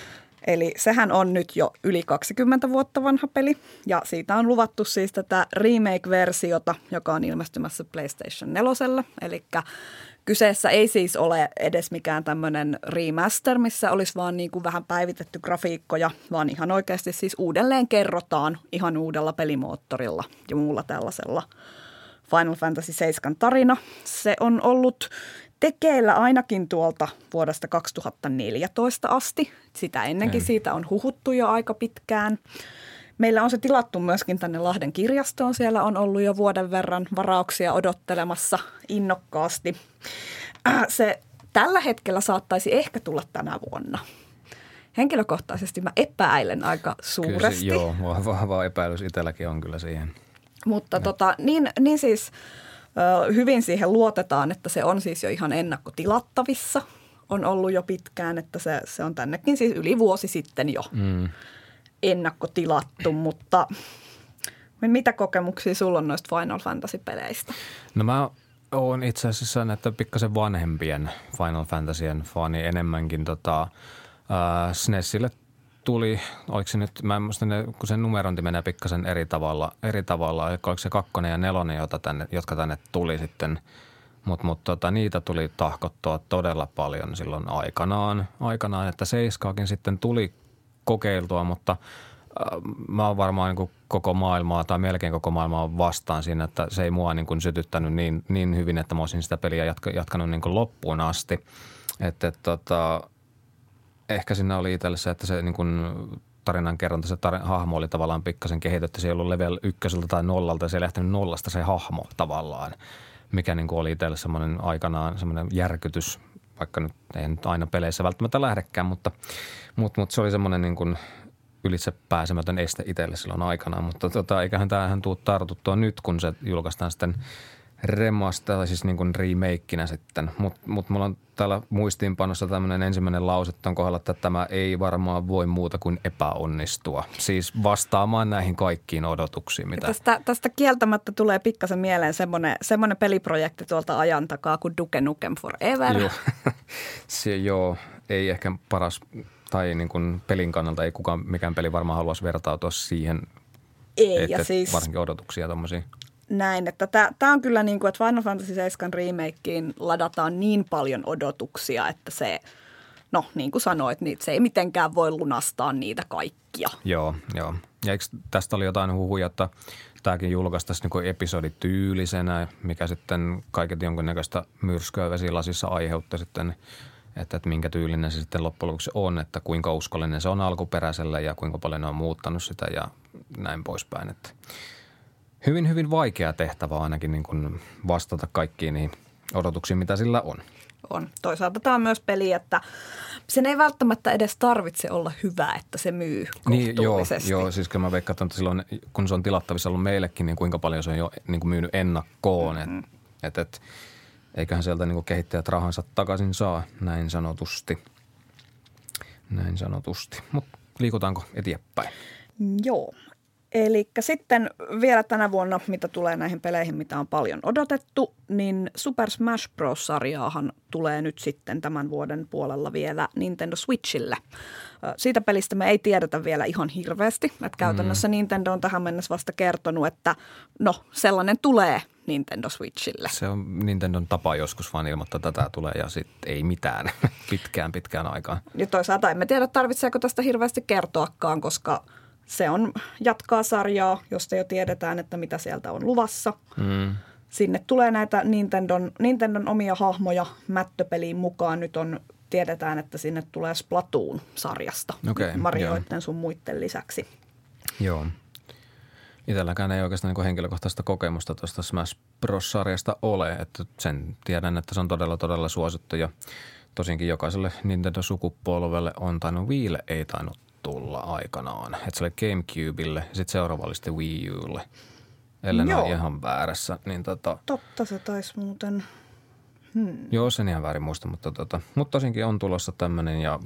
Eli sehän on nyt jo yli 20 vuotta vanha peli ja siitä on luvattu siis tätä remake-versiota, joka on ilmestymässä PlayStation 4. Eli kyseessä ei siis ole edes mikään tämmöinen remaster, missä olisi vaan niin kuin vähän päivitetty grafiikkoja, vaan ihan oikeasti siis uudelleen kerrotaan ihan uudella pelimoottorilla ja muulla tällaisella Final Fantasy 7 tarina. Se on ollut tekeillä ainakin tuolta vuodesta 2014 asti. Sitä ennenkin siitä on huhuttu jo aika pitkään. Meillä on se tilattu myöskin tänne Lahden kirjastoon. Siellä on ollut jo vuoden verran varauksia odottelemassa innokkaasti. Äh, se tällä hetkellä saattaisi ehkä tulla tänä vuonna. Henkilökohtaisesti mä epäilen aika suuresti. Kyllä, joo, vahva epäilys itselläkin on kyllä siihen. Mutta tota, niin, niin siis – hyvin siihen luotetaan, että se on siis jo ihan ennakkotilattavissa. On ollut jo pitkään, että se, se on tännekin siis yli vuosi sitten jo mm. Ennakkotilattu, mutta mitä kokemuksia sulla on noista Final Fantasy-peleistä? No mä oon itse asiassa näitä pikkasen vanhempien Final Fantasien fani enemmänkin tota, äh, SNESille tuli, oliko se nyt, mä en muista, kun sen numerointi menee pikkasen eri tavalla, eri tavalla, oliko se kakkonen ja nelonen, jota tänne, jotka tänne tuli sitten, mutta mut, tota, niitä tuli tahkottua todella paljon silloin aikanaan, aikanaan että seiskaakin sitten tuli kokeiltua, mutta äh, mä oon varmaan niin koko maailmaa tai melkein koko maailmaa vastaan siinä, että se ei mua niin kuin sytyttänyt niin, niin hyvin, että mä olisin sitä peliä jatka, jatkanut niin kuin loppuun asti. Että et, tota, ehkä siinä oli itselle se, että se niin kuin tarinan kerronta, se tar- hahmo oli tavallaan pikkasen kehitetty. Se ei ollut level ykköseltä tai nollalta ja se ei lähtenyt nollasta se hahmo tavallaan, mikä niin kuin oli itselle semmoinen aikanaan semmoinen järkytys, vaikka nyt ei nyt aina peleissä välttämättä lähdekään, mutta, mutta, mutta se oli semmoinen niin kuin ylitse pääsemätön este itselle silloin aikanaan, mutta tota, eiköhän tämähän tuu tartuttua nyt, kun se julkaistaan sitten – remasta, tai siis niin kuin remakeinä sitten. Mutta mut mulla on täällä muistiinpanossa tämmöinen ensimmäinen lause on kohdalla, että tämä ei varmaan voi muuta kuin epäonnistua. Siis vastaamaan näihin kaikkiin odotuksiin. Mitä... Tästä, tästä kieltämättä tulee pikkasen mieleen semmoinen, semmoinen peliprojekti tuolta ajan takaa kuin Duke Nukem Forever. Joo, Se, joo ei ehkä paras tai niin kuin pelin kannalta ei kukaan mikään peli varmaan haluaisi vertautua siihen. Ei, ja siis... Varsinkin odotuksia tuommoisia näin, että tämä on kyllä niin kuin, että Final Fantasy 7 remakeen ladataan niin paljon odotuksia, että se, no niin kuin sanoit, niin se ei mitenkään voi lunastaa niitä kaikkia. Joo, joo. Ja eikö tästä oli jotain huhuja, että tämäkin julkaistaisiin niin episodityylisenä, mikä sitten kaiket jonkinnäköistä myrskyä vesilasissa aiheutti sitten, että, että minkä tyylinen se sitten loppujen lopuksi on, että kuinka uskollinen se on alkuperäisellä ja kuinka paljon ne on muuttanut sitä ja näin poispäin. Että hyvin, hyvin vaikea tehtävä ainakin niin kuin vastata kaikkiin niihin odotuksiin, mitä sillä on. On. Toisaalta tämä on myös peli, että sen ei välttämättä edes tarvitse olla hyvä, että se myy niin, joo, joo, siis kyllä mä veikkaan, että silloin, kun se on tilattavissa ollut meillekin, niin kuinka paljon se on jo niin kuin myynyt ennakkoon. Mm-hmm. Et, et, et, eiköhän sieltä niin kuin kehittäjät rahansa takaisin saa, näin sanotusti. Näin sanotusti. Mutta liikutaanko eteenpäin? Joo. Eli sitten vielä tänä vuonna, mitä tulee näihin peleihin, mitä on paljon odotettu, niin Super Smash Bros-sarjaahan tulee nyt sitten tämän vuoden puolella vielä Nintendo Switchille. Siitä pelistä me ei tiedetä vielä ihan hirveästi. Että käytännössä mm. Nintendo on tähän mennessä vasta kertonut, että no sellainen tulee Nintendo Switchille. Se on Nintendon tapa joskus vaan ilmoittaa, että tätä tulee ja sitten ei mitään pitkään pitkään aikaan. Ja toisaalta emme tiedä, tarvitseeko tästä hirveästi kertoakaan, koska – se on jatkaa sarjaa, josta jo tiedetään, että mitä sieltä on luvassa. Mm. Sinne tulee näitä Nintendon, Nintendon omia hahmoja mättöpeliin mukaan. Nyt on, tiedetään, että sinne tulee Splatoon-sarjasta okay, Marioiden sun muiden lisäksi. Joo. Itselläkään ei oikeastaan niin henkilökohtaista kokemusta tuosta Smash Bros-sarjasta ole. Että sen tiedän, että se on todella, todella suosittu ja tosinkin jokaiselle Nintendo-sukupolvelle on tainnut, Viille ei tainnut tulla aikanaan. Että se oli Gamecubelle ja sitten seuraava oli sitten Wii Ulle. Ellen ole ihan väärässä. Niin tota, Totta se taisi muuten. Hmm. Joo, sen ihan väärin muista, mutta, tota, mutta tosinkin on tulossa tämmöinen ja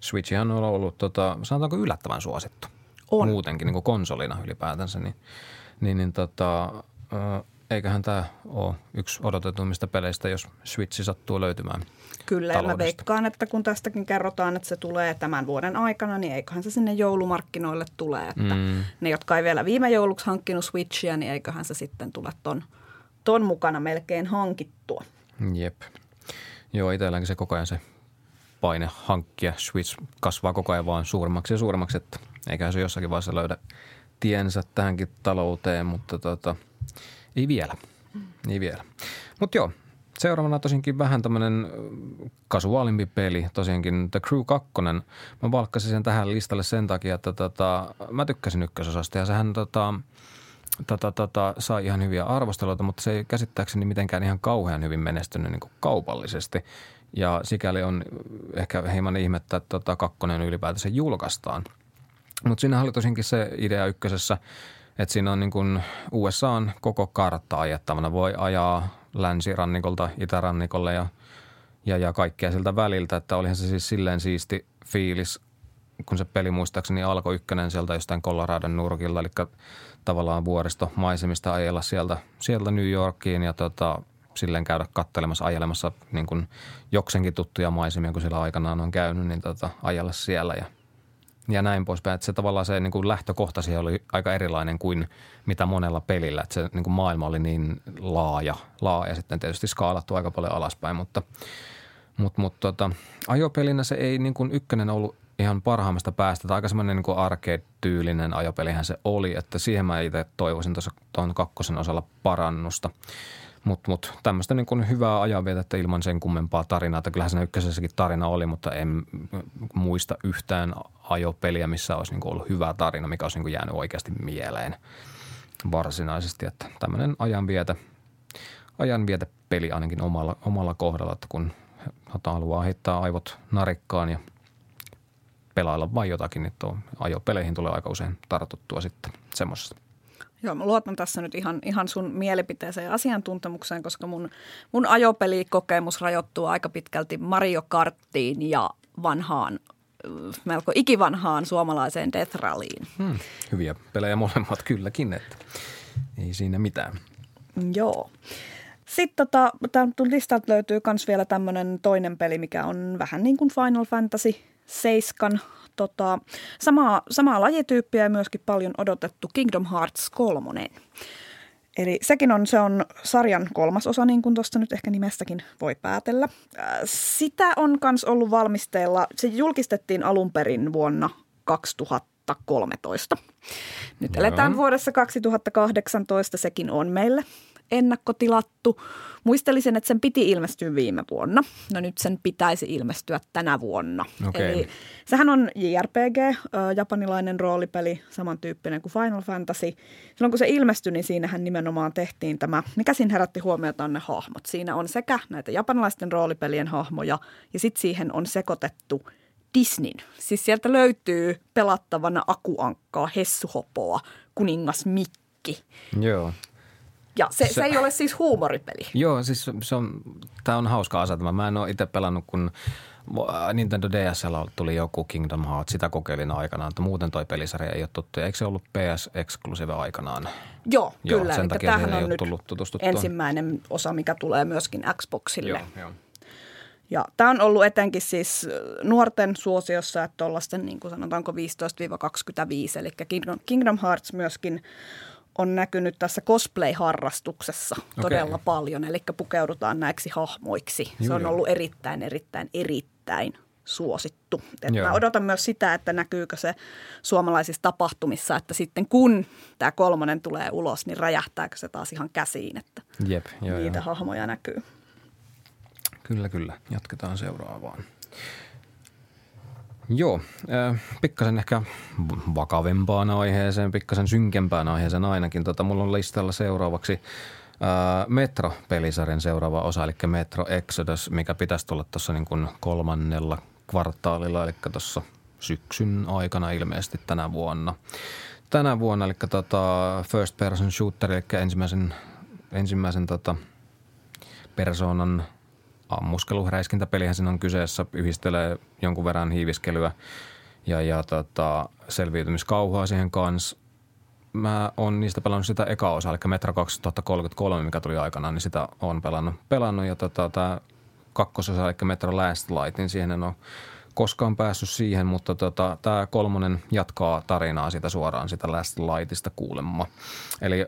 Switchihan on ollut, tota, sanotaanko yllättävän suosittu. On. Muutenkin niin kuin konsolina ylipäätänsä, niin, niin, niin tota, eiköhän tämä ole yksi odotetuimmista peleistä, jos Switchi sattuu löytymään Kyllä, ja mä veikkaan, että kun tästäkin kerrotaan, että se tulee tämän vuoden aikana, niin eiköhän se sinne joulumarkkinoille tule. Että Mm. ne, jotka ei vielä viime jouluksi hankkinut Switchia, niin eiköhän se sitten tule ton, ton mukana melkein hankittua. Jep. Joo, itselläänkin se koko ajan se paine hankkia Switch kasvaa koko ajan vaan suuremmaksi ja suuremmaksi, että eiköhän se jossakin vaiheessa löydä tiensä tähänkin talouteen, mutta tota, ei vielä. Ei vielä. Mutta joo, seuraavana tosinkin vähän tämmöinen kasuaalimpi peli, tosiaankin The Crew 2. Mä valkkasin sen tähän listalle sen takia, että tota, mä tykkäsin ykkösosasta ja sehän tota, tota, tota, sai ihan hyviä arvosteluita, mutta se ei käsittääkseni mitenkään ihan kauhean hyvin menestynyt niin kuin kaupallisesti. Ja sikäli on ehkä hieman ihmettä, että tota, kakkonen ylipäätänsä julkaistaan. Mutta siinä oli tosinkin se idea ykkösessä, että siinä on niin kuin USAn koko kartta ajettavana. Voi ajaa länsirannikolta itärannikolle ja, ja, ja kaikkea siltä väliltä. Että olihan se siis silleen siisti fiilis, kun se peli muistaakseni alkoi ykkönen sieltä jostain Coloradon nurkilla, eli tavallaan vuoristo maisemista ajella sieltä, sieltä New Yorkiin ja tota, silleen käydä kattelemassa, ajelemassa niin kuin joksenkin tuttuja maisemia, kun siellä aikanaan on käynyt, niin tota, ajella siellä ja, ja näin poispäin. Että se tavallaan se niin kuin lähtökohta siihen oli aika erilainen kuin mitä monella pelillä, että se niin kuin maailma oli niin laaja, laaja sitten tietysti skaalattu aika paljon alaspäin, mutta mutta mut, tota, ajopelinä se ei niin kuin ykkönen ollut ihan parhaimmasta päästä. Tai aika semmoinen niin arcade-tyylinen ajopelihän se oli, että siihen mä itse toivoisin tuossa tuon kakkosen osalla parannusta. Mutta mut, tämmöistä niin hyvää ajanvietettä ilman sen kummempaa tarinaa. Että kyllähän siinä ykkösessäkin tarina oli, mutta en muista yhtään ajopeliä, missä olisi niin ollut hyvä tarina, mikä olisi niin jäänyt oikeasti mieleen varsinaisesti. Että tämmöinen ajanvietä, ajanvietepeli ainakin omalla, omalla kohdalla, että kun haluaa heittää aivot narikkaan ja pelailla vain jotakin, niin tuo ajopeleihin tulee aika usein tartuttua sitten semmoisesta. Joo, mä luotan tässä nyt ihan, ihan sun mielipiteeseen ja asiantuntemukseen, koska mun, mun ajopelikokemus rajoittuu aika pitkälti Mario Karttiin ja vanhaan, äh, melko ikivanhaan suomalaiseen Death Rallyin. Hmm, hyviä pelejä molemmat kylläkin, että ei siinä mitään. Joo. Sitten tota, listalta löytyy myös vielä tämmöinen toinen peli, mikä on vähän niin kuin Final Fantasy 7. Tota, samaa, samaa lajityyppiä ja myöskin paljon odotettu Kingdom Hearts 3. Eli sekin on, se on sarjan kolmas osa, niin kuin tuosta nyt ehkä nimestäkin voi päätellä. Äh, Sitä on myös ollut valmisteilla, se julkistettiin alun perin vuonna 2013. Nyt Joo. eletään vuodessa 2018, sekin on meille ennakkotilattu. Muistelisin, että sen piti ilmestyä viime vuonna. No nyt sen pitäisi ilmestyä tänä vuonna. Okei. Eli sehän on JRPG, japanilainen roolipeli, samantyyppinen kuin Final Fantasy. Silloin kun se ilmestyi, niin siinähän nimenomaan tehtiin tämä, mikä siinä herätti huomiota on ne hahmot. Siinä on sekä näitä japanilaisten roolipelien hahmoja ja sitten siihen on sekoitettu Disneyn. Siis sieltä löytyy pelattavana akuankkaa, hessuhopoa, kuningas Mikki. Joo. Ja se, se, Se- ei ole siis huumoripeli. Joo, siis se on, tämä on hauska asetelma. Mä en ole itse pelannut, kun Nintendo DSL tuli joku Kingdom Hearts, sitä kokeilin aikanaan, että muuten toi pelisarja ei ole tuttu. Eikö se ollut PS Exclusive aikanaan? Joo, Joo, kyllä. sen takia tämähän ei on nyt tullut tutustuttua. ensimmäinen osa, mikä tulee myöskin Xboxille. joo. Ja tämä on ollut etenkin siis nuorten suosiossa, että tuollaisten niin kuin sanotaanko 15-25, eli Kingdom, Kingdom Hearts myöskin on näkynyt tässä cosplay-harrastuksessa Okei. todella paljon, eli pukeudutaan näiksi hahmoiksi. Se Joo, on ollut erittäin, erittäin, erittäin suosittu. Et Joo. mä odotan myös sitä, että näkyykö se suomalaisissa tapahtumissa, että sitten kun tämä kolmonen tulee ulos, niin räjähtääkö se taas ihan käsiin, että Jep, joo, niitä joo. hahmoja näkyy. Kyllä, kyllä. Jatketaan seuraavaan. Joo, äh, pikkasen ehkä vakavempaan aiheeseen, pikkasen synkempään aiheeseen ainakin. Tota, mulla on listalla seuraavaksi äh, Metro-pelisarjan seuraava osa, eli Metro Exodus, mikä pitäisi tulla tuossa niin kuin kolmannella kvartaalilla, eli tuossa syksyn aikana ilmeisesti tänä vuonna. Tänä vuonna, eli tota first person shooter, eli ensimmäisen, ensimmäisen tota persoonan ammuskeluhräiskintäpelihän siinä on kyseessä, yhdistelee jonkun verran hiiviskelyä ja, ja tota, selviytymiskauhua siihen kanssa. Mä oon niistä pelannut sitä eka osa, eli Metro 2033, mikä tuli aikanaan, niin sitä on pelannut. pelannut ja tota, tämä kakkososa, eli Metro Last Light, niin siihen en ole koskaan päässyt siihen, mutta tota, tämä kolmonen jatkaa tarinaa sitä suoraan sitä Last Lightista kuulemma. Eli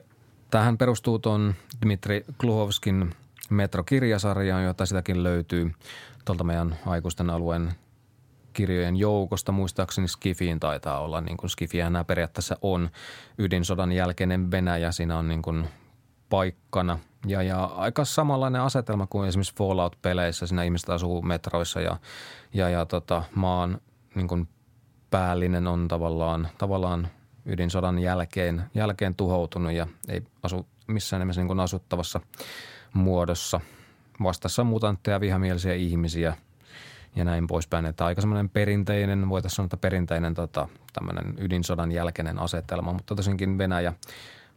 tähän perustuu tuon Dmitri Kluhovskin Metro-kirjasarjaan, jota sitäkin löytyy tuolta meidän aikuisten alueen kirjojen joukosta. Muistaakseni Skifiin taitaa olla, niin kuin Skifiä nämä periaatteessa on. Ydinsodan jälkeinen Venäjä, siinä on niin kuin paikkana. Ja, ja aika samanlainen asetelma kuin esimerkiksi Fallout-peleissä. Siinä ihmiset asuu metroissa ja, ja, ja tota, maan niin kuin päällinen on tavallaan, tavallaan ydinsodan jälkeen, jälkeen tuhoutunut ja ei asu missään nimessä niin kuin asuttavassa muodossa. Vastassa on mutantteja, vihamielisiä ihmisiä ja näin poispäin. Että aika semmoinen perinteinen, voitaisiin sanoa, että perinteinen tota, tämmöinen ydinsodan jälkeinen asetelma, mutta tosiaankin Venäjä –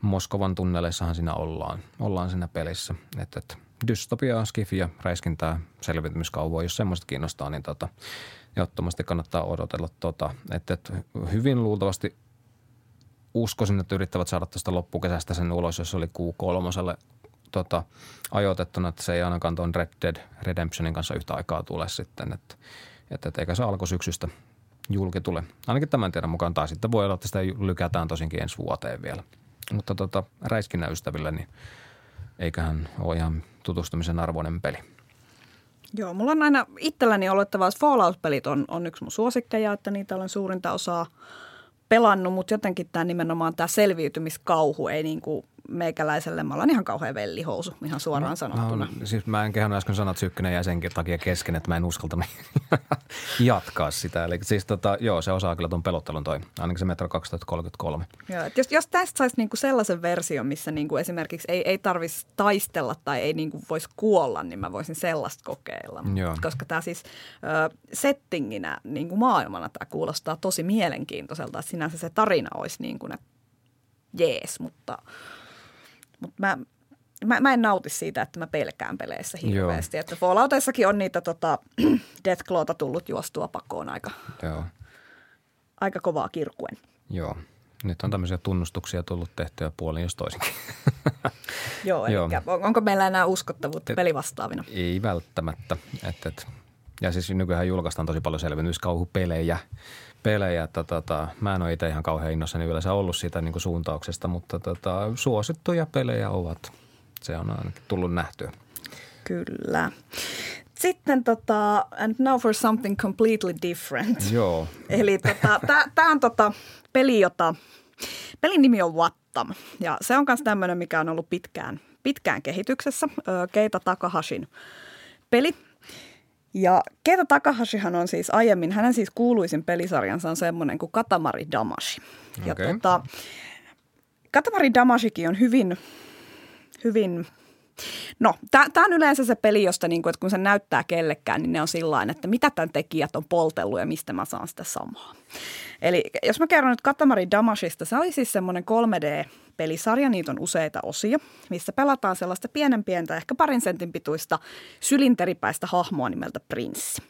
Moskovan tunneleissahan siinä ollaan, ollaan siinä pelissä. Että, että dystopia, skifia, räiskintää, selvitymiskauvaa, jos semmoista kiinnostaa, niin tota, ehdottomasti kannattaa odotella. Tota, että, että hyvin luultavasti uskoisin, että yrittävät saada tästä loppukesästä sen ulos, jos oli Q3 tota, ajoitettuna, että se ei ainakaan tuon Red Dead Redemptionin kanssa yhtä aikaa tule sitten, että, että, että eikä se alkusyksystä julki tule. Ainakin tämän tiedon mukaan tai sitten voi olla, että sitä lykätään tosinkin ensi vuoteen vielä – mutta tota, räiskinnän ystäville, niin eiköhän ole ihan tutustumisen arvoinen peli. Joo, mulla on aina itselläni ollut, että Fallout-pelit on, on yksi mun suosikkeja, että niitä olen suurinta osaa pelannut, mutta jotenkin tämä nimenomaan tämä selviytymiskauhu ei niin kuin meikäläiselle, mä olen ihan kauhean vellihousu, ihan suoraan no, sanottuna. No, siis mä en kehannut äsken sanoa Sykkynen ja senkin takia kesken, että mä en uskaltanut jatkaa sitä. Eli siis tota, joo, se osaa kyllä tuon pelottelun toi, ainakin se Metro 2033. Joo, että jos, jos tästä saisi niinku sellaisen version, missä niinku esimerkiksi ei, ei tarvitsisi taistella tai ei niinku voisi kuolla, niin mä voisin sellaista kokeilla. Joo. Koska tämä siis ö, settinginä niinku maailmana tämä kuulostaa tosi mielenkiintoiselta, että sinänsä se tarina olisi niin kuin, että jees, mutta – mutta mä, mä, mä en nauti siitä, että mä pelkään peleissä hirveästi. Joo. Että Fallouteissakin on niitä tota, Deathclawta tullut juostua pakoon aika, Joo. aika kovaa kirkuen. Joo. Nyt on tämmöisiä tunnustuksia tullut tehtyä puolin jos toisinkin. Joo, eli Joo. onko meillä enää uskottavuutta pelivastaavina? Ei välttämättä. Et, et. Ja siis nykyään julkaistaan tosi paljon selvennyskauhupelejä pelejä. Että tota, mä en ole itse ihan kauhean innossani yleensä ollut siitä niin kuin suuntauksesta, mutta tota, suosittuja pelejä ovat. Se on ainakin tullut nähtyä. Kyllä. Sitten tota, and now for something completely different. Joo. Eli tota, tämä on tota, peli, jota, pelin nimi on Wattam. Ja se on myös tämmöinen, mikä on ollut pitkään, pitkään kehityksessä. Keita Takahashin peli – ja Keita Takahashihan on siis aiemmin, hänen siis kuuluisin pelisarjansa on semmoinen kuin Katamari Damashi. Ja okay. tota, Katamari Damashikin on hyvin, hyvin No, tämä on yleensä se peli, josta niinku, että kun se näyttää kellekään, niin ne on sillä että mitä tämän tekijät on poltellut ja mistä mä saan sitä samaa. Eli jos mä kerron nyt Katamari Damashista, se oli siis semmoinen 3D-pelisarja, niitä on useita osia, missä pelataan sellaista pienen pientä, ehkä parin sentin pituista sylinteripäistä hahmoa nimeltä Prinssi.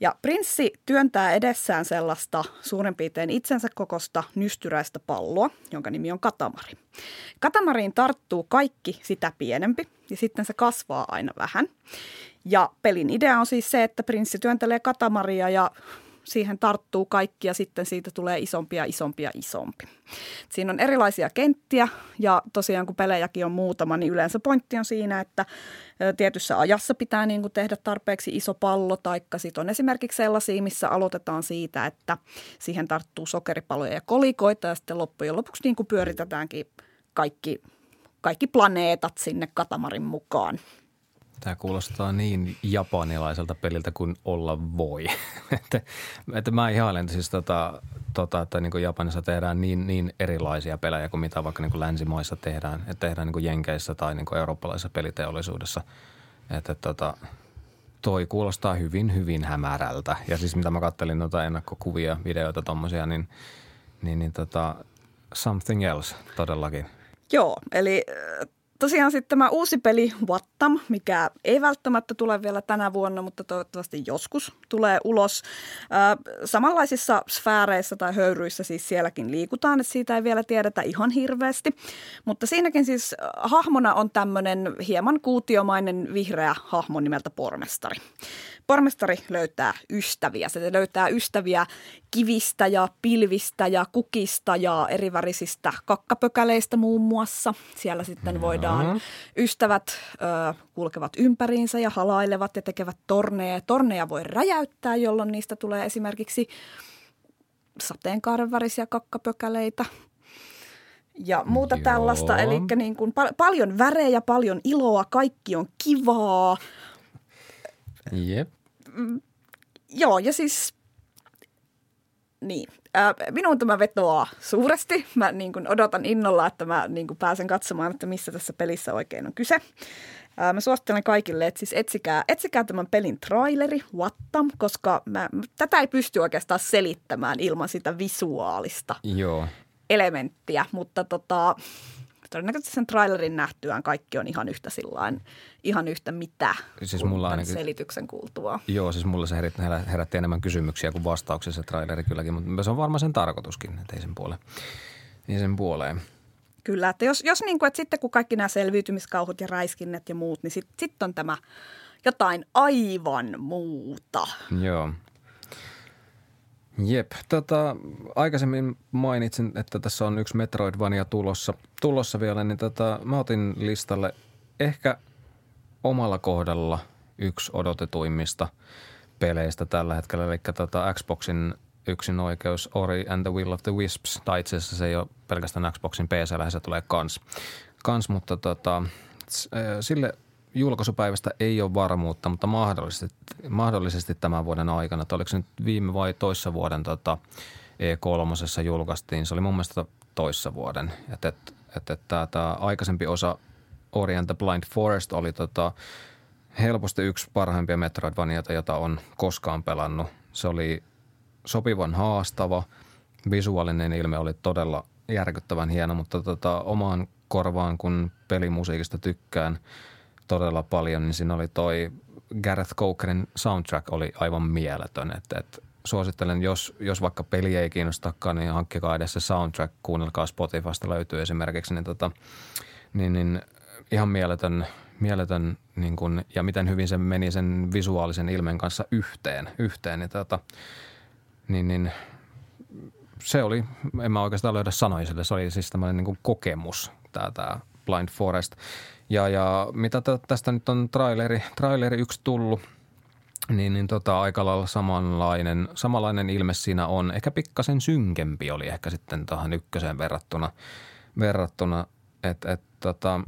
Ja prinssi työntää edessään sellaista suurin piirtein itsensä kokosta nystyräistä palloa, jonka nimi on katamari. Katamariin tarttuu kaikki sitä pienempi ja sitten se kasvaa aina vähän. Ja pelin idea on siis se, että prinssi työntelee katamaria ja siihen tarttuu kaikki ja sitten siitä tulee isompi ja isompi ja isompi. Siinä on erilaisia kenttiä ja tosiaan kun pelejäkin on muutama, niin yleensä pointti on siinä, että tietyssä ajassa pitää niin kuin tehdä tarpeeksi iso pallo, taikka sitten on esimerkiksi sellaisia, missä aloitetaan siitä, että siihen tarttuu sokeripaloja ja kolikoita ja sitten loppujen lopuksi niin kuin pyöritetäänkin kaikki, kaikki planeetat sinne katamarin mukaan. Tämä kuulostaa niin japanilaiselta peliltä kuin olla voi. että, että mä ihailen siis tota, tota että niin Japanissa tehdään niin, niin erilaisia pelejä kuin mitä vaikka niin kuin länsimaissa tehdään. Että tehdään niin kuin Jenkeissä tai niin kuin eurooppalaisessa peliteollisuudessa. Että tota, toi kuulostaa hyvin, hyvin hämärältä. Ja siis mitä mä kattelin noita ennakkokuvia, videoita tommosia, niin, niin, niin tota, something else todellakin. Joo, eli tosiaan sitten tämä uusi peli Wattam, mikä ei välttämättä tule vielä tänä vuonna, mutta toivottavasti joskus tulee ulos. samanlaisissa sfääreissä tai höyryissä siis sielläkin liikutaan, että siitä ei vielä tiedetä ihan hirveästi. Mutta siinäkin siis hahmona on tämmöinen hieman kuutiomainen vihreä hahmo nimeltä Pormestari pormestari löytää ystäviä. Se löytää ystäviä kivistä ja pilvistä ja kukista ja erivärisistä kakkapökäleistä muun muassa. Siellä sitten voidaan, ystävät ö, kulkevat ympäriinsä ja halailevat ja tekevät torneja. Torneja voi räjäyttää, jolloin niistä tulee esimerkiksi sateenkaaren värisiä kakkapökäleitä ja muuta Joo. tällaista. Eli niin kuin pal- paljon värejä, paljon iloa, kaikki on kivaa. Jep. Mm, joo, ja siis niin. Ää, minun tämä vetoaa suuresti. Mä niin kuin odotan innolla, että mä niin kuin pääsen katsomaan, että missä tässä pelissä oikein on kyse. Ää, mä suosittelen kaikille, että siis etsikää, etsikää tämän pelin traileri, Wattam, koska mä, tätä ei pysty oikeastaan selittämään ilman sitä visuaalista Joo. elementtiä. Mutta tota, todennäköisesti sen trailerin nähtyään kaikki on ihan yhtä sillain, ihan yhtä mitä siis mulla ainakin, selityksen kuultua. Joo, siis mulla se herätti, herätti enemmän kysymyksiä kuin vastauksia se traileri kylläkin, mutta se on varmaan sen tarkoituskin, että ei sen puoleen. Ei sen puoleen. Kyllä, että jos, jos niin kuin, että sitten kun kaikki nämä selviytymiskauhut ja räiskinnät ja muut, niin sitten sit on tämä jotain aivan muuta. Joo. Jep, tota, aikaisemmin mainitsin, että tässä on yksi Metroidvania tulossa, tulossa vielä, niin tota, mä otin listalle ehkä omalla kohdalla yksi odotetuimmista peleistä tällä hetkellä, eli tota Xboxin yksin oikeus Ori and the Will of the Wisps, tai itse asiassa se ei ole pelkästään Xboxin PC, se tulee kans, kans mutta tota, sille julkaisupäivästä ei ole varmuutta, mutta mahdollisesti, mahdollisesti tämän vuoden aikana. Että oliko se nyt viime vai toissa vuoden tota E3 julkaistiin. Se oli mun mielestä toissa vuoden. Että et, et, et, tämä aikaisempi osa Orient the Blind Forest oli tota, helposti yksi parhaimpia Metroidvaniata, jota on koskaan pelannut. Se oli sopivan haastava. Visuaalinen ilme oli todella järkyttävän hieno, mutta tota, omaan korvaan, kun pelimusiikista tykkään – todella paljon, niin siinä oli toi Gareth Cokerin soundtrack oli aivan mieletön. Että, että suosittelen, jos, jos vaikka peli ei kiinnostakaan, niin hankkikaa edes se soundtrack, kuunnelkaa Spotifysta löytyy esimerkiksi, niin, tota, niin, niin ihan mieletön, mieletön niin kun, ja miten hyvin se meni sen visuaalisen ilmen kanssa yhteen. yhteen niin, tota, niin, niin se oli, en mä oikeastaan löydä sanoja sille, se oli siis tämmöinen niin kokemus, tämä Blind Forest. Ja, ja mitä tästä nyt on traileri, traileri yksi tullut, niin, niin tota, aika lailla samanlainen, samanlainen ilme siinä on. Ehkä pikkasen synkempi oli ehkä sitten tähän ykköseen verrattuna, verrattuna että et, tota,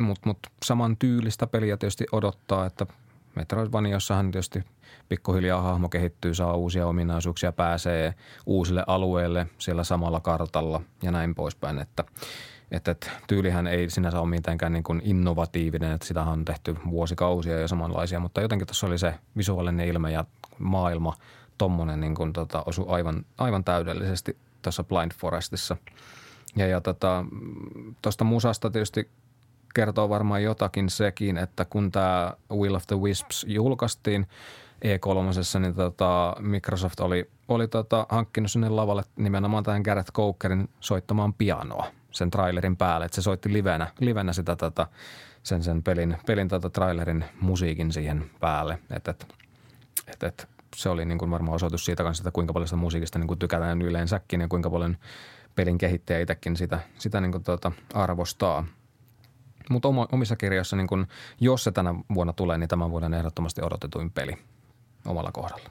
mutta mut saman tyylistä peliä tietysti odottaa, että Metroidvaniossahan tietysti pikkuhiljaa hahmo kehittyy, saa uusia ominaisuuksia, pääsee uusille alueille siellä samalla kartalla ja näin poispäin, että – että, että tyylihän ei sinänsä ole mitenkään niin kuin innovatiivinen, että sitä on tehty vuosikausia ja samanlaisia, mutta jotenkin tuossa oli se visuaalinen ilme ja maailma, tommonen niin kuin tota, osui aivan, aivan täydellisesti tuossa Blind Forestissa. Ja, ja tota, tuosta musasta tietysti kertoo varmaan jotakin sekin, että kun tämä Will of the Wisps julkaistiin E3, niin tota Microsoft oli, oli tota hankkinut sinne lavalle nimenomaan tämän Gareth Cokerin soittamaan pianoa – sen trailerin päälle, että se soitti livenä, livenä sitä tota, sen, sen pelin, pelin tota trailerin musiikin siihen päälle. Että et, et, et, se oli niin kuin varmaan osoitus siitä kanssa, että kuinka paljon sitä musiikista niin kuin tykätään yleensäkin ja kuinka paljon pelin kehittäjä itsekin sitä, sitä niin kuin tuota arvostaa. Mutta omissa kirjoissa, niin kun, jos se tänä vuonna tulee, niin tämän vuoden ehdottomasti odotetuin peli omalla kohdalla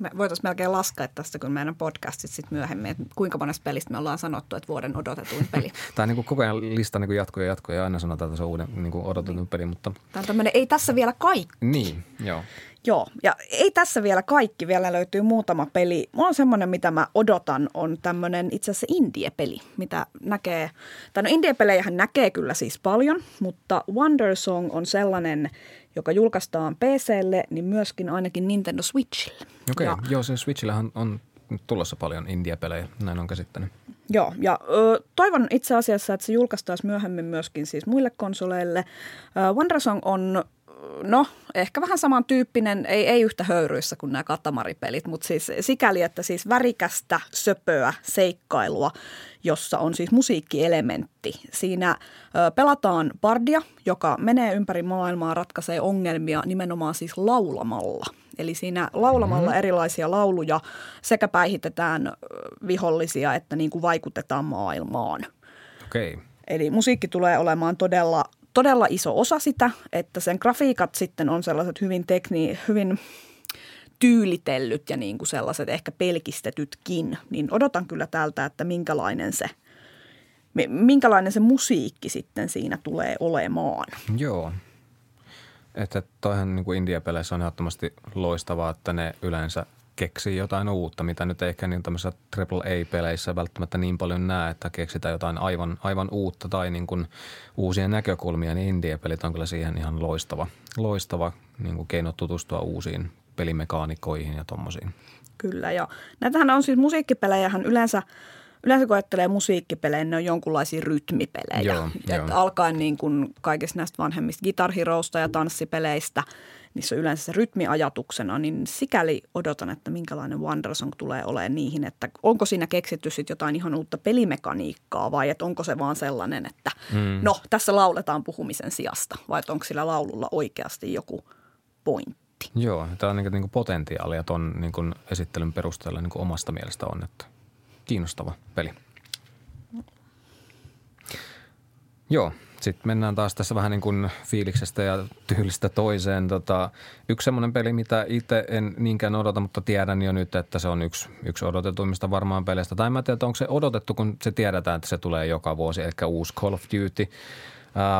me voitaisiin melkein laskea tästä, kun meidän podcastit sitten myöhemmin, että kuinka monesta pelistä me ollaan sanottu, että vuoden odotetuin peli. Tämä on niin kuin koko ajan lista niin jatkuu ja jatkuu ja aina sanotaan, että se on uuden niin kuin odotetun niin. peli. Mutta... Tämä on tämmöinen, ei tässä vielä kaikki. Niin, joo. Joo, ja ei tässä vielä kaikki, vielä löytyy muutama peli. Mulla on semmoinen, mitä mä odotan, on tämmöinen itse asiassa indie-peli, mitä näkee, tai no indie-pelejähän näkee kyllä siis paljon, mutta Wonder Song on sellainen, joka julkaistaan PClle, niin myöskin ainakin Nintendo Switchille. Okei, okay, joo, se Switchillähän on tulossa paljon indie-pelejä, näin on käsittänyt. Joo, ja ö, toivon itse asiassa, että se julkaistaisiin myöhemmin myöskin siis muille konsoleille. Wondersong on no ehkä vähän samantyyppinen, ei, ei yhtä höyryissä kuin nämä katamaripelit, mutta siis sikäli, että siis värikästä söpöä seikkailua, jossa on siis musiikkielementti. Siinä pelataan bardia, joka menee ympäri maailmaa, ratkaisee ongelmia nimenomaan siis laulamalla. Eli siinä laulamalla mm-hmm. erilaisia lauluja sekä päihitetään vihollisia että niin kuin vaikutetaan maailmaan. Okei. Okay. Eli musiikki tulee olemaan todella todella iso osa sitä, että sen grafiikat sitten on sellaiset hyvin tekni, hyvin tyylitellyt ja niin kuin sellaiset ehkä pelkistetytkin, niin odotan kyllä tältä, että minkälainen se, minkälainen se musiikki sitten siinä tulee olemaan. Joo. Että toihan niin kuin India-peleissä on ehdottomasti loistavaa, että ne yleensä – keksii jotain uutta, mitä nyt ehkä niin tämmöisissä AAA-peleissä välttämättä niin paljon näe, että keksitään jotain aivan, aivan uutta tai niin kuin uusia näkökulmia, niin indie-pelit on kyllä siihen ihan loistava, loistava niin kuin keino tutustua uusiin pelimekaanikoihin ja tommosiin. Kyllä, ja näitähän on siis musiikkipelejähän yleensä – Yleensä kun ajattelee musiikkipelejä, ne on jonkunlaisia rytmipelejä. Joo, joo. Alkaen niin kuin kaikista näistä vanhemmista Guitar Heroista ja tanssipeleistä – niissä on yleensä se rytmiajatuksena, niin sikäli odotan, että minkälainen Wandersong tulee olemaan niihin, että onko siinä keksitty sitten jotain ihan uutta pelimekaniikkaa vai että onko se vaan sellainen, että mm. no tässä lauletaan puhumisen sijasta vai että onko sillä laululla oikeasti joku pointti. Joo, tämä on niin kuin niinku potentiaalia tuon niin esittelyn perusteella niin kuin omasta mielestä on, että kiinnostava peli. Joo, sitten mennään taas tässä vähän niin kuin fiiliksestä ja tyylistä toiseen. Tota, yksi semmoinen peli, mitä itse en niinkään odota, mutta tiedän jo nyt, että se on yksi, yksi odotetuimmista varmaan peleistä. Tai mä tiedän, onko se odotettu, kun se tiedetään, että se tulee joka vuosi, eli uusi Call of Duty.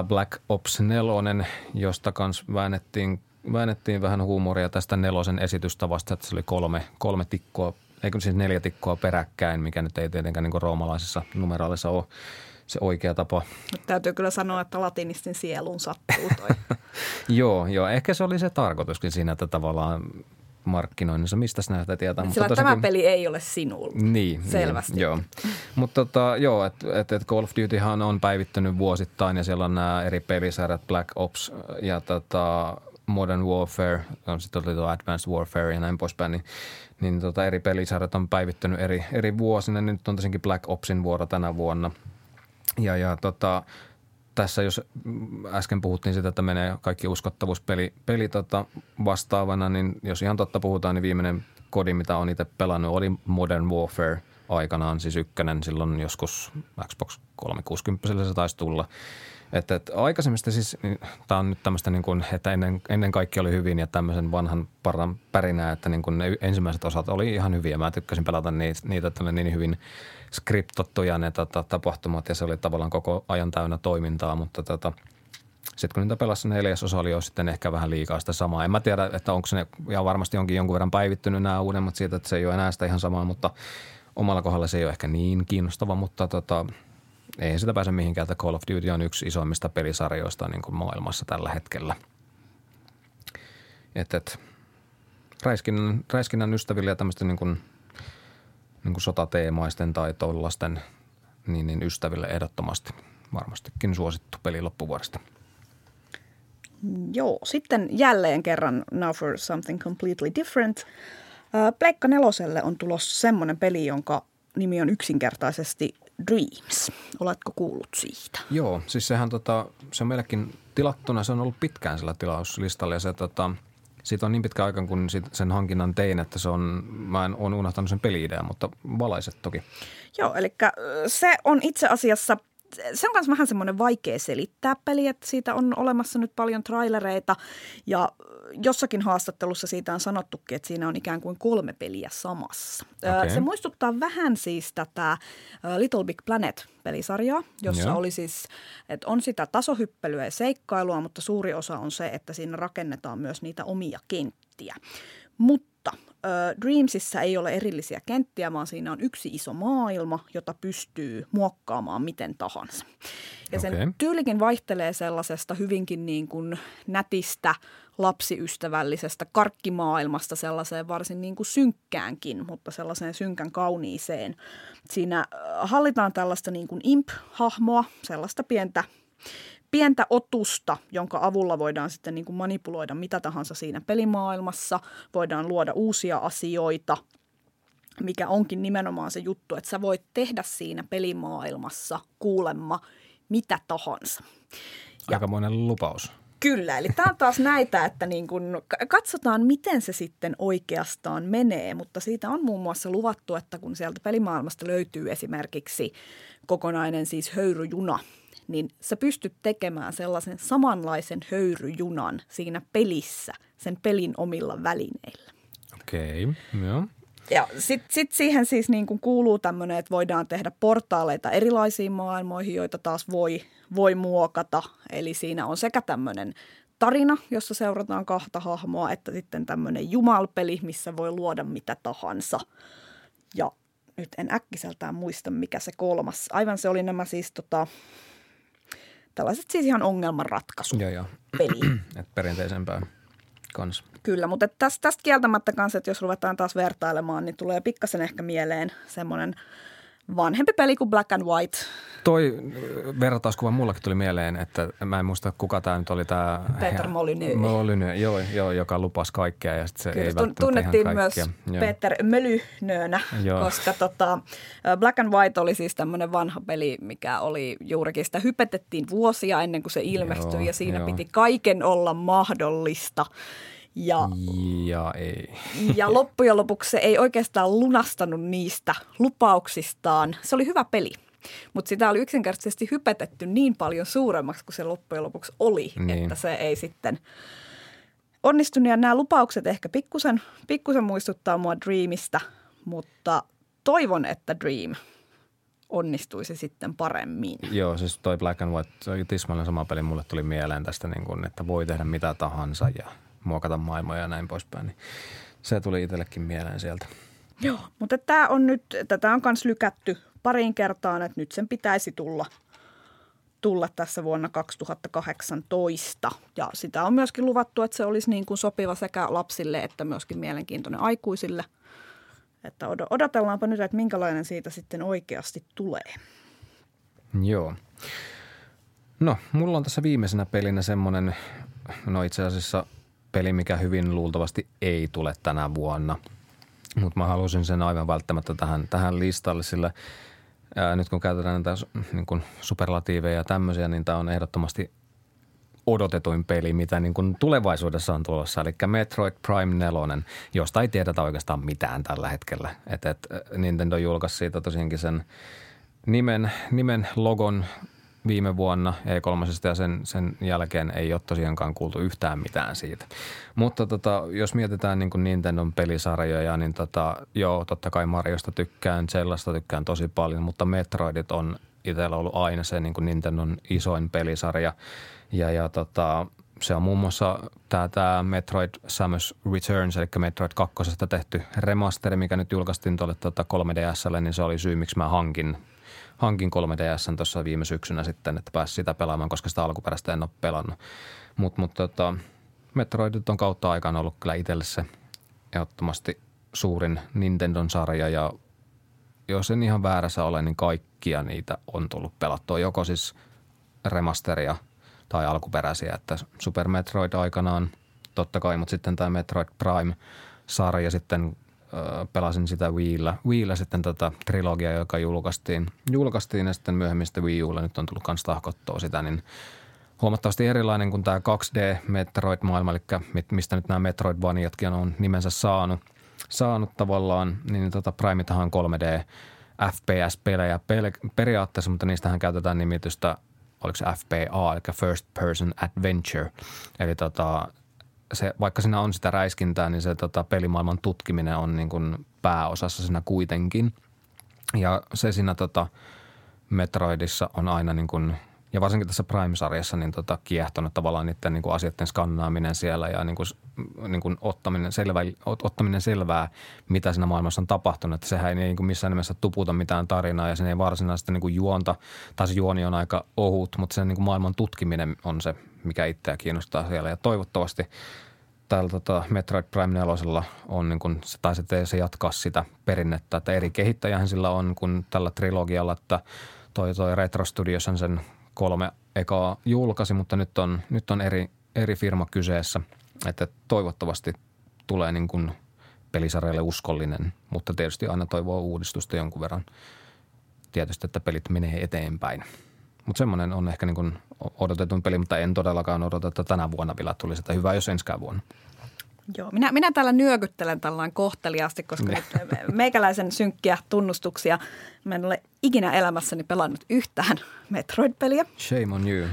Black Ops 4, josta kanssa väännettiin, väännettiin vähän huumoria tästä nelosen esitystavasta, että se oli kolme, kolme tikkoa, eikö siis neljä tikkoa peräkkäin, mikä nyt ei tietenkään niin roomalaisessa numeraalissa ole se oikea tapa. Mutta täytyy kyllä sanoa, että latinistin sielun sattuu toi. joo, joo, ehkä se oli se tarkoituskin siinä, että tavallaan markkinoinnissa, mistä näistä tietää. Sillä mutta tämä peli ei ole sinulla. Niin, niin selvästi. Niin, joo. Mutta tota, joo, että et, et Call of Dutyhan on päivittynyt vuosittain ja siellä on nämä eri pelisarjat Black Ops ja tota, Modern Warfare, on sitten oli tuo Advanced Warfare ja näin poispäin, niin, niin tota, eri pelisarjat on päivittynyt eri, eri vuosina. Nyt on tosiaankin Black Opsin vuoro tänä vuonna – ja, ja tota, tässä jos äsken puhuttiin sitä, että menee kaikki uskottavuus peli, peli tota vastaavana, niin jos ihan totta puhutaan, niin viimeinen kodi, mitä on itse pelannut, oli Modern Warfare aikanaan, siis ykkönen silloin joskus Xbox 360 se taisi tulla. Että, että aikaisemmista siis, niin, tämä on nyt tämmöistä niin kuin, että ennen, ennen kaikki oli hyvin ja tämmöisen vanhan paran pärinää, että niin kuin ne ensimmäiset osat oli ihan hyviä. Mä tykkäsin pelata niitä, niitä että ne niin hyvin skriptottuja ne tota, tapahtumat ja se oli tavallaan koko ajan täynnä toimintaa, mutta tota, sitten kun niitä pelasi neljäs osa oli jo sitten ehkä vähän liikaa sitä samaa. En mä tiedä, että onko ne, ja varmasti onkin jonkun verran päivittynyt nämä uudemmat siitä, että se ei ole enää sitä ihan samaa, mutta omalla kohdalla se ei ole ehkä niin kiinnostava, mutta tota, ei sitä pääse mihinkään, että Call of Duty on yksi isoimmista pelisarjoista niin kuin maailmassa tällä hetkellä. Että et, räiskinnän, räiskinnän ystäville ja tämmöisten niin kuin, niin kuin sotateemaisten tai tollasten niin, niin ystäville ehdottomasti varmastikin suosittu peli loppuvuodesta. Joo, sitten jälleen kerran Now for Something Completely Different. Pleikka neloselle on tulossa semmoinen peli, jonka nimi on yksinkertaisesti Dreams. Oletko kuullut siitä? Joo, siis sehän tota, se on meillekin tilattuna. Se on ollut pitkään sillä tilauslistalla ja se tota, siitä on niin pitkä aika, kun sen hankinnan tein, että se on, mä en ole unohtanut sen peli mutta valaiset toki. Joo, eli se on itse asiassa – se on myös vähän semmoinen vaikea selittää peli, että siitä on olemassa nyt paljon trailereita ja jossakin haastattelussa siitä on sanottukin, että siinä on ikään kuin kolme peliä samassa. Okay. Se muistuttaa vähän siis tätä Little Big Planet-pelisarjaa, jossa Joo. oli siis, että on sitä tasohyppelyä ja seikkailua, mutta suuri osa on se, että siinä rakennetaan myös niitä omia kenttiä. Mutta Dreamsissa ei ole erillisiä kenttiä, vaan siinä on yksi iso maailma, jota pystyy muokkaamaan miten tahansa. Ja sen okay. tyylikin vaihtelee sellaisesta hyvinkin niin kuin nätistä lapsiystävällisestä karkkimaailmasta sellaiseen varsin niin kuin synkkäänkin, mutta sellaiseen synkän kauniiseen. Siinä hallitaan tällaista niin kuin imp-hahmoa, sellaista pientä pientä otusta, jonka avulla voidaan sitten niin kuin manipuloida mitä tahansa siinä pelimaailmassa. Voidaan luoda uusia asioita, mikä onkin nimenomaan se juttu, että sä voit tehdä siinä pelimaailmassa kuulemma mitä tahansa. Aikamoinen lupaus. Kyllä, eli tämä on taas näitä, että niin kun katsotaan, miten se sitten oikeastaan menee, mutta siitä on muun muassa luvattu, että kun sieltä pelimaailmasta löytyy esimerkiksi kokonainen siis höyryjuna, niin sä pystyt tekemään sellaisen samanlaisen höyryjunan siinä pelissä sen pelin omilla välineillä. Okei, okay, joo. Ja sitten sit siihen siis niin kuin kuuluu tämmöinen, että voidaan tehdä portaaleita erilaisiin maailmoihin, joita taas voi, voi muokata. Eli siinä on sekä tämmöinen tarina, jossa seurataan kahta hahmoa, että sitten tämmöinen jumalpeli, missä voi luoda mitä tahansa. Ja nyt en äkkiseltään muista, mikä se kolmas. Aivan se oli nämä siis tota, tällaiset siis ihan ongelmanratkaisu joo, joo. peli. Et perinteisempää kans. Kyllä, mutta tästä, tästä kieltämättä kanssa, että jos ruvetaan taas vertailemaan, niin tulee pikkasen ehkä mieleen semmoinen vanhempi peli kuin Black and White. Toi vertauskuva mullakin tuli mieleen, että mä en muista kuka tämä nyt oli tämä... Peter Molyneux. Molyneux, joo, joo, joka lupasi kaikkea ja sitten se Kyllä, ei välttämättä tunnettiin ihan myös joo. Peter Molyneuxnä, koska tota, Black and White oli siis tämmöinen vanha peli, mikä oli juurikin sitä hypetettiin vuosia ennen kuin se ilmestyi joo, ja siinä joo. piti kaiken olla mahdollista. Ja, ja, ei. ja loppujen lopuksi se ei oikeastaan lunastanut niistä lupauksistaan. Se oli hyvä peli. Mutta sitä oli yksinkertaisesti hypetetty niin paljon suuremmaksi kuin se loppujen lopuksi oli, niin. että se ei sitten onnistunut. Ja nämä lupaukset ehkä pikkusen, pikkusen muistuttaa mua Dreamista, mutta toivon, että Dream onnistuisi sitten paremmin. Joo, siis toi Black and White, se oli tismalleen sama peli. Mulle tuli mieleen tästä, niin kun, että voi tehdä mitä tahansa ja muokata maailmoja ja näin poispäin. Niin se tuli itsellekin mieleen sieltä. Joo, mutta tämä on nyt, tätä on myös lykätty pariin kertaan, että nyt sen pitäisi tulla, tulla tässä vuonna 2018. Ja sitä on myöskin luvattu, että se olisi niin kuin sopiva sekä lapsille että myöskin mielenkiintoinen aikuisille. Että odotellaanpa nyt, että minkälainen siitä sitten oikeasti tulee. Joo. No, mulla on tässä viimeisenä pelinä semmoinen, no itse asiassa peli, mikä hyvin luultavasti ei tule tänä vuonna. Mutta mä halusin sen aivan välttämättä tähän, tähän listalle, sillä ää, nyt kun käytetään näitä niin kuin superlatiiveja ja tämmöisiä, niin tämä on ehdottomasti odotetuin peli, mitä niin kuin tulevaisuudessa on tulossa, eli Metroid Prime 4, josta ei tiedetä oikeastaan mitään tällä hetkellä. Et, et Nintendo julkaisi siitä tosiaankin sen nimen, nimen logon viime vuonna E3 ja sen, sen jälkeen ei ole tosiaankaan kuultu yhtään mitään siitä. Mutta tota, jos mietitään niin kuin Nintendon pelisarjoja, niin tota, joo, totta kai Mariosta tykkään, sellaista tykkään tosi paljon, mutta Metroidit on itsellä ollut aina se niin kuin Nintendon isoin pelisarja. Ja, ja tota, se on muun muassa tämä, Metroid Samus Returns, eli Metroid 2 tehty remasteri, mikä nyt julkaistiin tuolle tuota 3DSlle, niin se oli syy, miksi mä hankin hankin 3DS tuossa viime syksynä sitten, että pääsi sitä pelaamaan, koska sitä alkuperäistä en ole pelannut. Mutta mut, tota, Metroidit on kautta aikaan ollut kyllä itselle se ehdottomasti suurin Nintendon sarja ja jos en ihan väärässä ole, niin kaikkia niitä on tullut pelattua. Joko siis remasteria tai alkuperäisiä, että Super Metroid aikanaan totta kai, mutta sitten tämä Metroid Prime-sarja sitten pelasin sitä Wiillä. Wiillä sitten tätä trilogiaa, joka julkaistiin, julkaistiin ja sitten myöhemmin sitten Wii Ulla nyt on tullut kans tahkottua sitä, niin huomattavasti erilainen kuin tämä 2D Metroid-maailma, eli mistä nyt nämä Metroidvaniatkin on nimensä saanut, saanut tavallaan, niin tota Primetahan on 3D FPS-pelejä periaatteessa, mutta niistähän käytetään nimitystä oliko se FPA, eli First Person Adventure. Eli tota, se, vaikka siinä on sitä räiskintää, niin se tota, pelimaailman tutkiminen on niin kuin pääosassa siinä kuitenkin. Ja se siinä tota, Metroidissa on aina niin kuin, ja varsinkin tässä Prime-sarjassa niin tota, kiehtonut tavallaan niiden niin kuin asioiden skannaaminen siellä ja niin kuin, niin kuin ottaminen, selvä, ottaminen selvää, mitä siinä maailmassa on tapahtunut. Että sehän ei niin kuin missään nimessä tuputa mitään tarinaa ja sen ei varsinaisesti niin kuin juonta, tai se juoni on aika ohut, mutta sen niin kuin maailman tutkiminen on se, mikä itseä kiinnostaa siellä. Ja toivottavasti täällä tota Metroid Prime 4 on niin kuin, tai se, se jatkaa sitä perinnettä, että eri kehittäjähän sillä on kuin tällä trilogialla, että toi, toi Retro Studios sen kolme ekaa julkaisi, mutta nyt on, nyt on eri, eri firma kyseessä, että toivottavasti tulee niin kuin pelisarjalle uskollinen, mutta tietysti aina toivoo uudistusta jonkun verran. Tietysti, että pelit menee eteenpäin. Mutta semmoinen on ehkä niin kuin odotetun peli, mutta en todellakaan odota, että tänä vuonna vielä tulisi, että hyvä jos enskään vuonna. Joo, minä, minä täällä nyökyttelen tällainen kohteliaasti, koska niin. meikäläisen synkkiä tunnustuksia. Mä en ole ikinä elämässäni pelannut yhtään Metroid-peliä. Shame on you.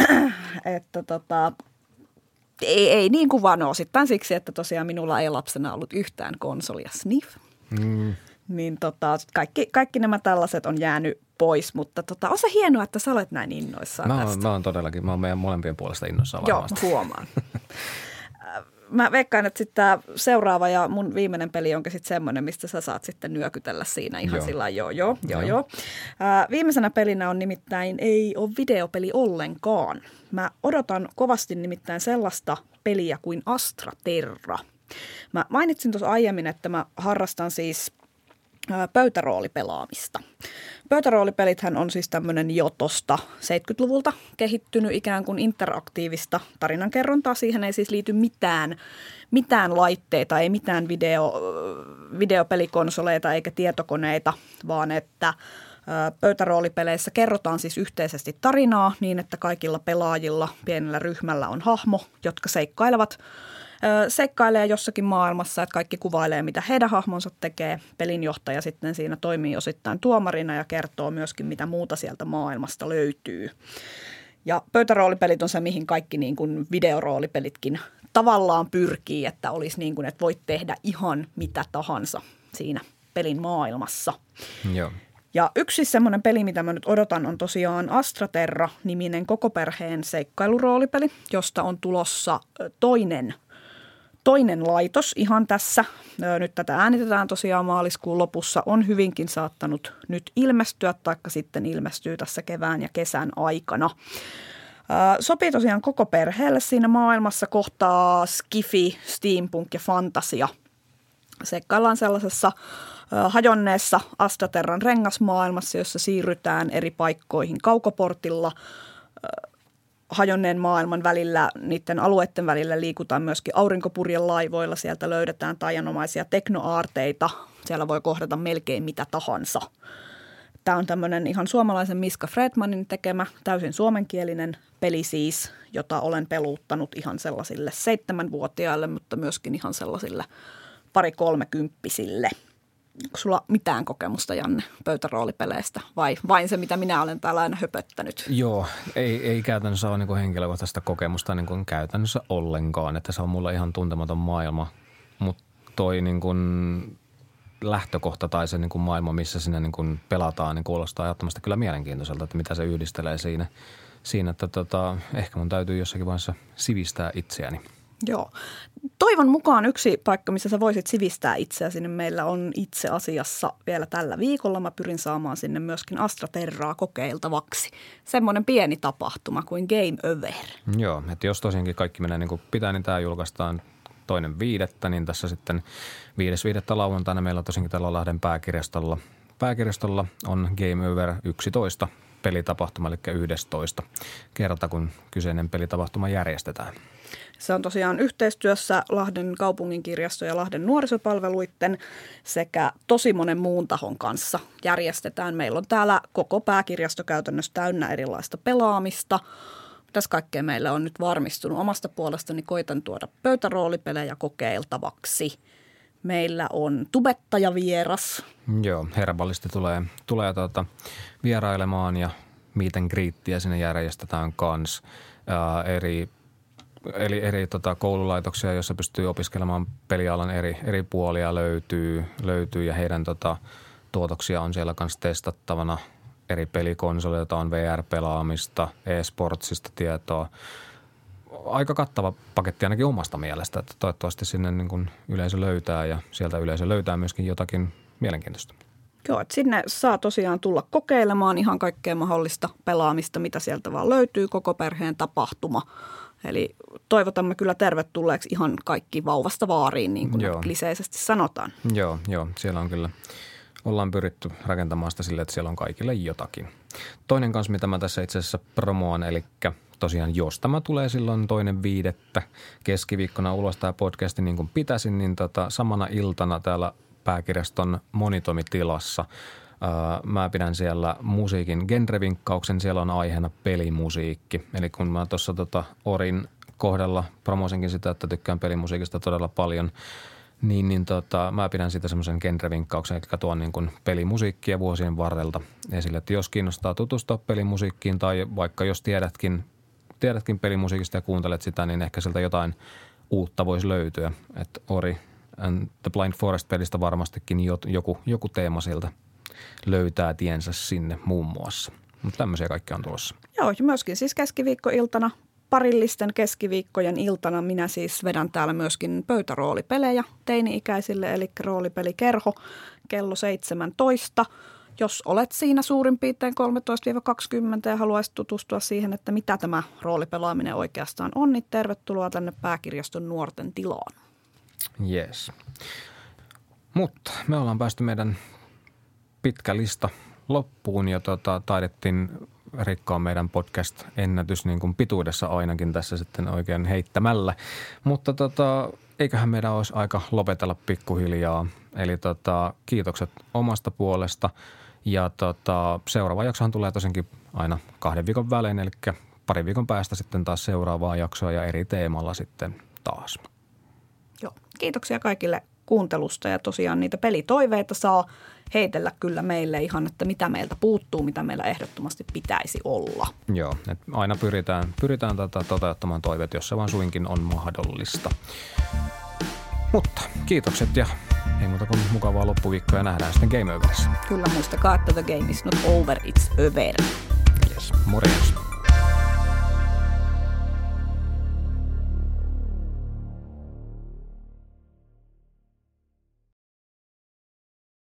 että tota, ei, ei niin kuin vaan osittain siksi, että tosiaan minulla ei lapsena ollut yhtään konsolia Sniff. Mm. Niin tota, kaikki, kaikki nämä tällaiset on jäänyt pois, mutta tota, on se hienoa, että sä olet näin innoissaan mä oon, tästä. Mä oon todellakin, mä oon meidän molempien puolesta innoissaan Joo, huomaan. mä veikkaan, että sitten tämä seuraava ja mun viimeinen peli onkin sitten semmoinen, mistä sä saat sitten nyökytellä siinä ihan joo. sillä joo, joo, joo, joo. joo. Ää, viimeisenä pelinä on nimittäin ei ole videopeli ollenkaan. Mä odotan kovasti nimittäin sellaista peliä kuin Astra Terra. Mä mainitsin tuossa aiemmin, että mä harrastan siis pöytäroolipelaamista. Pöytäroolipelithän on siis tämmöinen jo tosta 70-luvulta kehittynyt ikään kuin interaktiivista tarinankerrontaa. Siihen ei siis liity mitään, mitään laitteita, ei mitään video, videopelikonsoleita eikä tietokoneita, vaan että pöytäroolipeleissä kerrotaan siis yhteisesti tarinaa niin, että kaikilla pelaajilla pienellä ryhmällä on hahmo, jotka seikkailevat – seikkailee jossakin maailmassa, että kaikki kuvailee, mitä heidän hahmonsa tekee. Pelinjohtaja sitten siinä toimii osittain tuomarina ja kertoo myöskin, mitä muuta sieltä maailmasta löytyy. Ja pöytäroolipelit on se, mihin kaikki niin kuin videoroolipelitkin tavallaan pyrkii, että olisi niin kuin, että voit tehdä ihan mitä tahansa siinä pelin maailmassa. Joo. Ja yksi semmoinen peli, mitä mä nyt odotan, on tosiaan Astraterra-niminen koko perheen seikkailuroolipeli, josta on tulossa toinen – toinen laitos ihan tässä. Nyt tätä äänitetään tosiaan maaliskuun lopussa. On hyvinkin saattanut nyt ilmestyä, taikka sitten ilmestyy tässä kevään ja kesän aikana. Sopii tosiaan koko perheelle siinä maailmassa kohtaa skifi, steampunk ja fantasia. Seikkaillaan sellaisessa hajonneessa Astaterran rengasmaailmassa, jossa siirrytään eri paikkoihin kaukoportilla – hajonneen maailman välillä, niiden alueiden välillä liikutaan myöskin aurinkopurjen laivoilla. Sieltä löydetään taianomaisia teknoaarteita. Siellä voi kohdata melkein mitä tahansa. Tämä on tämmöinen ihan suomalaisen Miska Fredmanin tekemä, täysin suomenkielinen peli siis, jota olen peluuttanut ihan sellaisille seitsemänvuotiaille, mutta myöskin ihan sellaisille pari kolmekymppisille – Onko sulla mitään kokemusta, Janne, pöytäroolipeleistä vai vain se, mitä minä olen täällä aina höpöttänyt? Joo, ei, ei käytännössä ole niin henkilökohtaista kokemusta niin kuin käytännössä ollenkaan, että se on mulla ihan tuntematon maailma. Mutta toi niin kuin lähtökohta tai se niin kuin maailma, missä sinne niin kuin pelataan, niin kuulostaa ehdottomasti kyllä mielenkiintoiselta, että mitä se yhdistelee siinä. siinä että tota, ehkä mun täytyy jossakin vaiheessa sivistää itseäni – Joo. Toivon mukaan yksi paikka, missä sä voisit sivistää itseäsi, niin meillä on itse asiassa vielä tällä viikolla. Mä pyrin saamaan sinne myöskin Astra Terraa kokeiltavaksi. Semmoinen pieni tapahtuma kuin Game Over. Joo, että jos tosiaankin kaikki menee niin kuin pitää, niin tämä julkaistaan toinen viidettä, niin tässä sitten viides viidettä lauantaina meillä tosiaankin tällä Lahden pääkirjastolla. Pääkirjastolla on Game Over 11 pelitapahtuma, eli 11 kerta, kun kyseinen pelitapahtuma järjestetään. Se on tosiaan yhteistyössä Lahden kaupungin kirjasto ja Lahden nuorisopalveluiden sekä tosi monen muun tahon kanssa järjestetään. Meillä on täällä koko pääkirjasto käytännössä täynnä erilaista pelaamista. Tässä kaikkea meillä on nyt varmistunut. Omasta puolestani koitan tuoda pöytäroolipelejä kokeiltavaksi. Meillä on tubettajavieras. Joo, herballisti tulee, tulee tuota, vierailemaan ja miten kriittiä sinne järjestetään kanssa. eri eli eri tota, koululaitoksia, joissa pystyy opiskelemaan pelialan eri, eri puolia löytyy, löytyy ja heidän tota, tuotoksia on siellä kanssa testattavana. Eri pelikonsoleita on VR-pelaamista, e-sportsista tietoa. Aika kattava paketti ainakin omasta mielestä, että toivottavasti sinne niin kuin yleisö löytää ja sieltä yleisö löytää myöskin jotakin mielenkiintoista. Joo, että sinne saa tosiaan tulla kokeilemaan ihan kaikkea mahdollista pelaamista, mitä sieltä vaan löytyy, koko perheen tapahtuma – Eli toivotamme kyllä tervetulleeksi ihan kaikki vauvasta vaariin, niin kuin Joo. kliseisesti sanotaan. Joo, joo, siellä on kyllä, ollaan pyritty rakentamaan sitä sille, että siellä on kaikille jotakin. Toinen kanssa, mitä mä tässä itse asiassa promoan, eli tosiaan jos tämä tulee silloin toinen viidettä keskiviikkona ulos tämä podcasti niin kuin pitäisin, niin tota, samana iltana täällä pääkirjaston monitomitilassa mä pidän siellä musiikin genrevinkkauksen, siellä on aiheena pelimusiikki. Eli kun mä tuossa tota Orin kohdalla promosinkin sitä, että tykkään pelimusiikista todella paljon, niin, niin tota, mä pidän siitä semmoisen genrevinkkauksen, eli tuon niin kuin pelimusiikkia vuosien varrelta esille. Että jos kiinnostaa tutustua pelimusiikkiin tai vaikka jos tiedätkin, tiedätkin pelimusiikista ja kuuntelet sitä, niin ehkä sieltä jotain uutta voisi löytyä. Että Ori and the Blind Forest-pelistä varmastikin joku, joku teema sieltä löytää tiensä sinne muun muassa. Mutta tämmöisiä kaikkea on tulossa. Joo, ja myöskin siis keskiviikkoiltana parillisten keskiviikkojen iltana minä siis vedän täällä myöskin pöytäroolipelejä teini-ikäisille, eli roolipelikerho kello 17. Jos olet siinä suurin piirtein 13-20 ja haluaisit tutustua siihen, että mitä tämä roolipelaaminen oikeastaan on, niin tervetuloa tänne pääkirjaston nuorten tilaan. Yes. Mutta me ollaan päästy meidän pitkä lista loppuun ja tota, taidettiin rikkoa meidän podcast-ennätys niin kuin pituudessa ainakin tässä sitten oikein heittämällä. Mutta tota, eiköhän meidän olisi aika lopetella pikkuhiljaa. Eli tota, kiitokset omasta puolesta. Ja tota, seuraava jaksohan tulee tosinkin aina kahden viikon välein, eli pari viikon päästä sitten taas seuraavaa jaksoa ja eri teemalla sitten taas. Joo, kiitoksia kaikille kuuntelusta ja tosiaan niitä pelitoiveita saa heitellä kyllä meille ihan, että mitä meiltä puuttuu, mitä meillä ehdottomasti pitäisi olla. Joo, et aina pyritään, pyritään tota toteuttamaan toiveet, jos se vaan suinkin on mahdollista. Mutta kiitokset ja ei muuta kuin mukavaa loppuviikkoa ja nähdään sitten Game Overissä. Kyllä muistakaa, että the game is not over, it's over. Yes, morjens.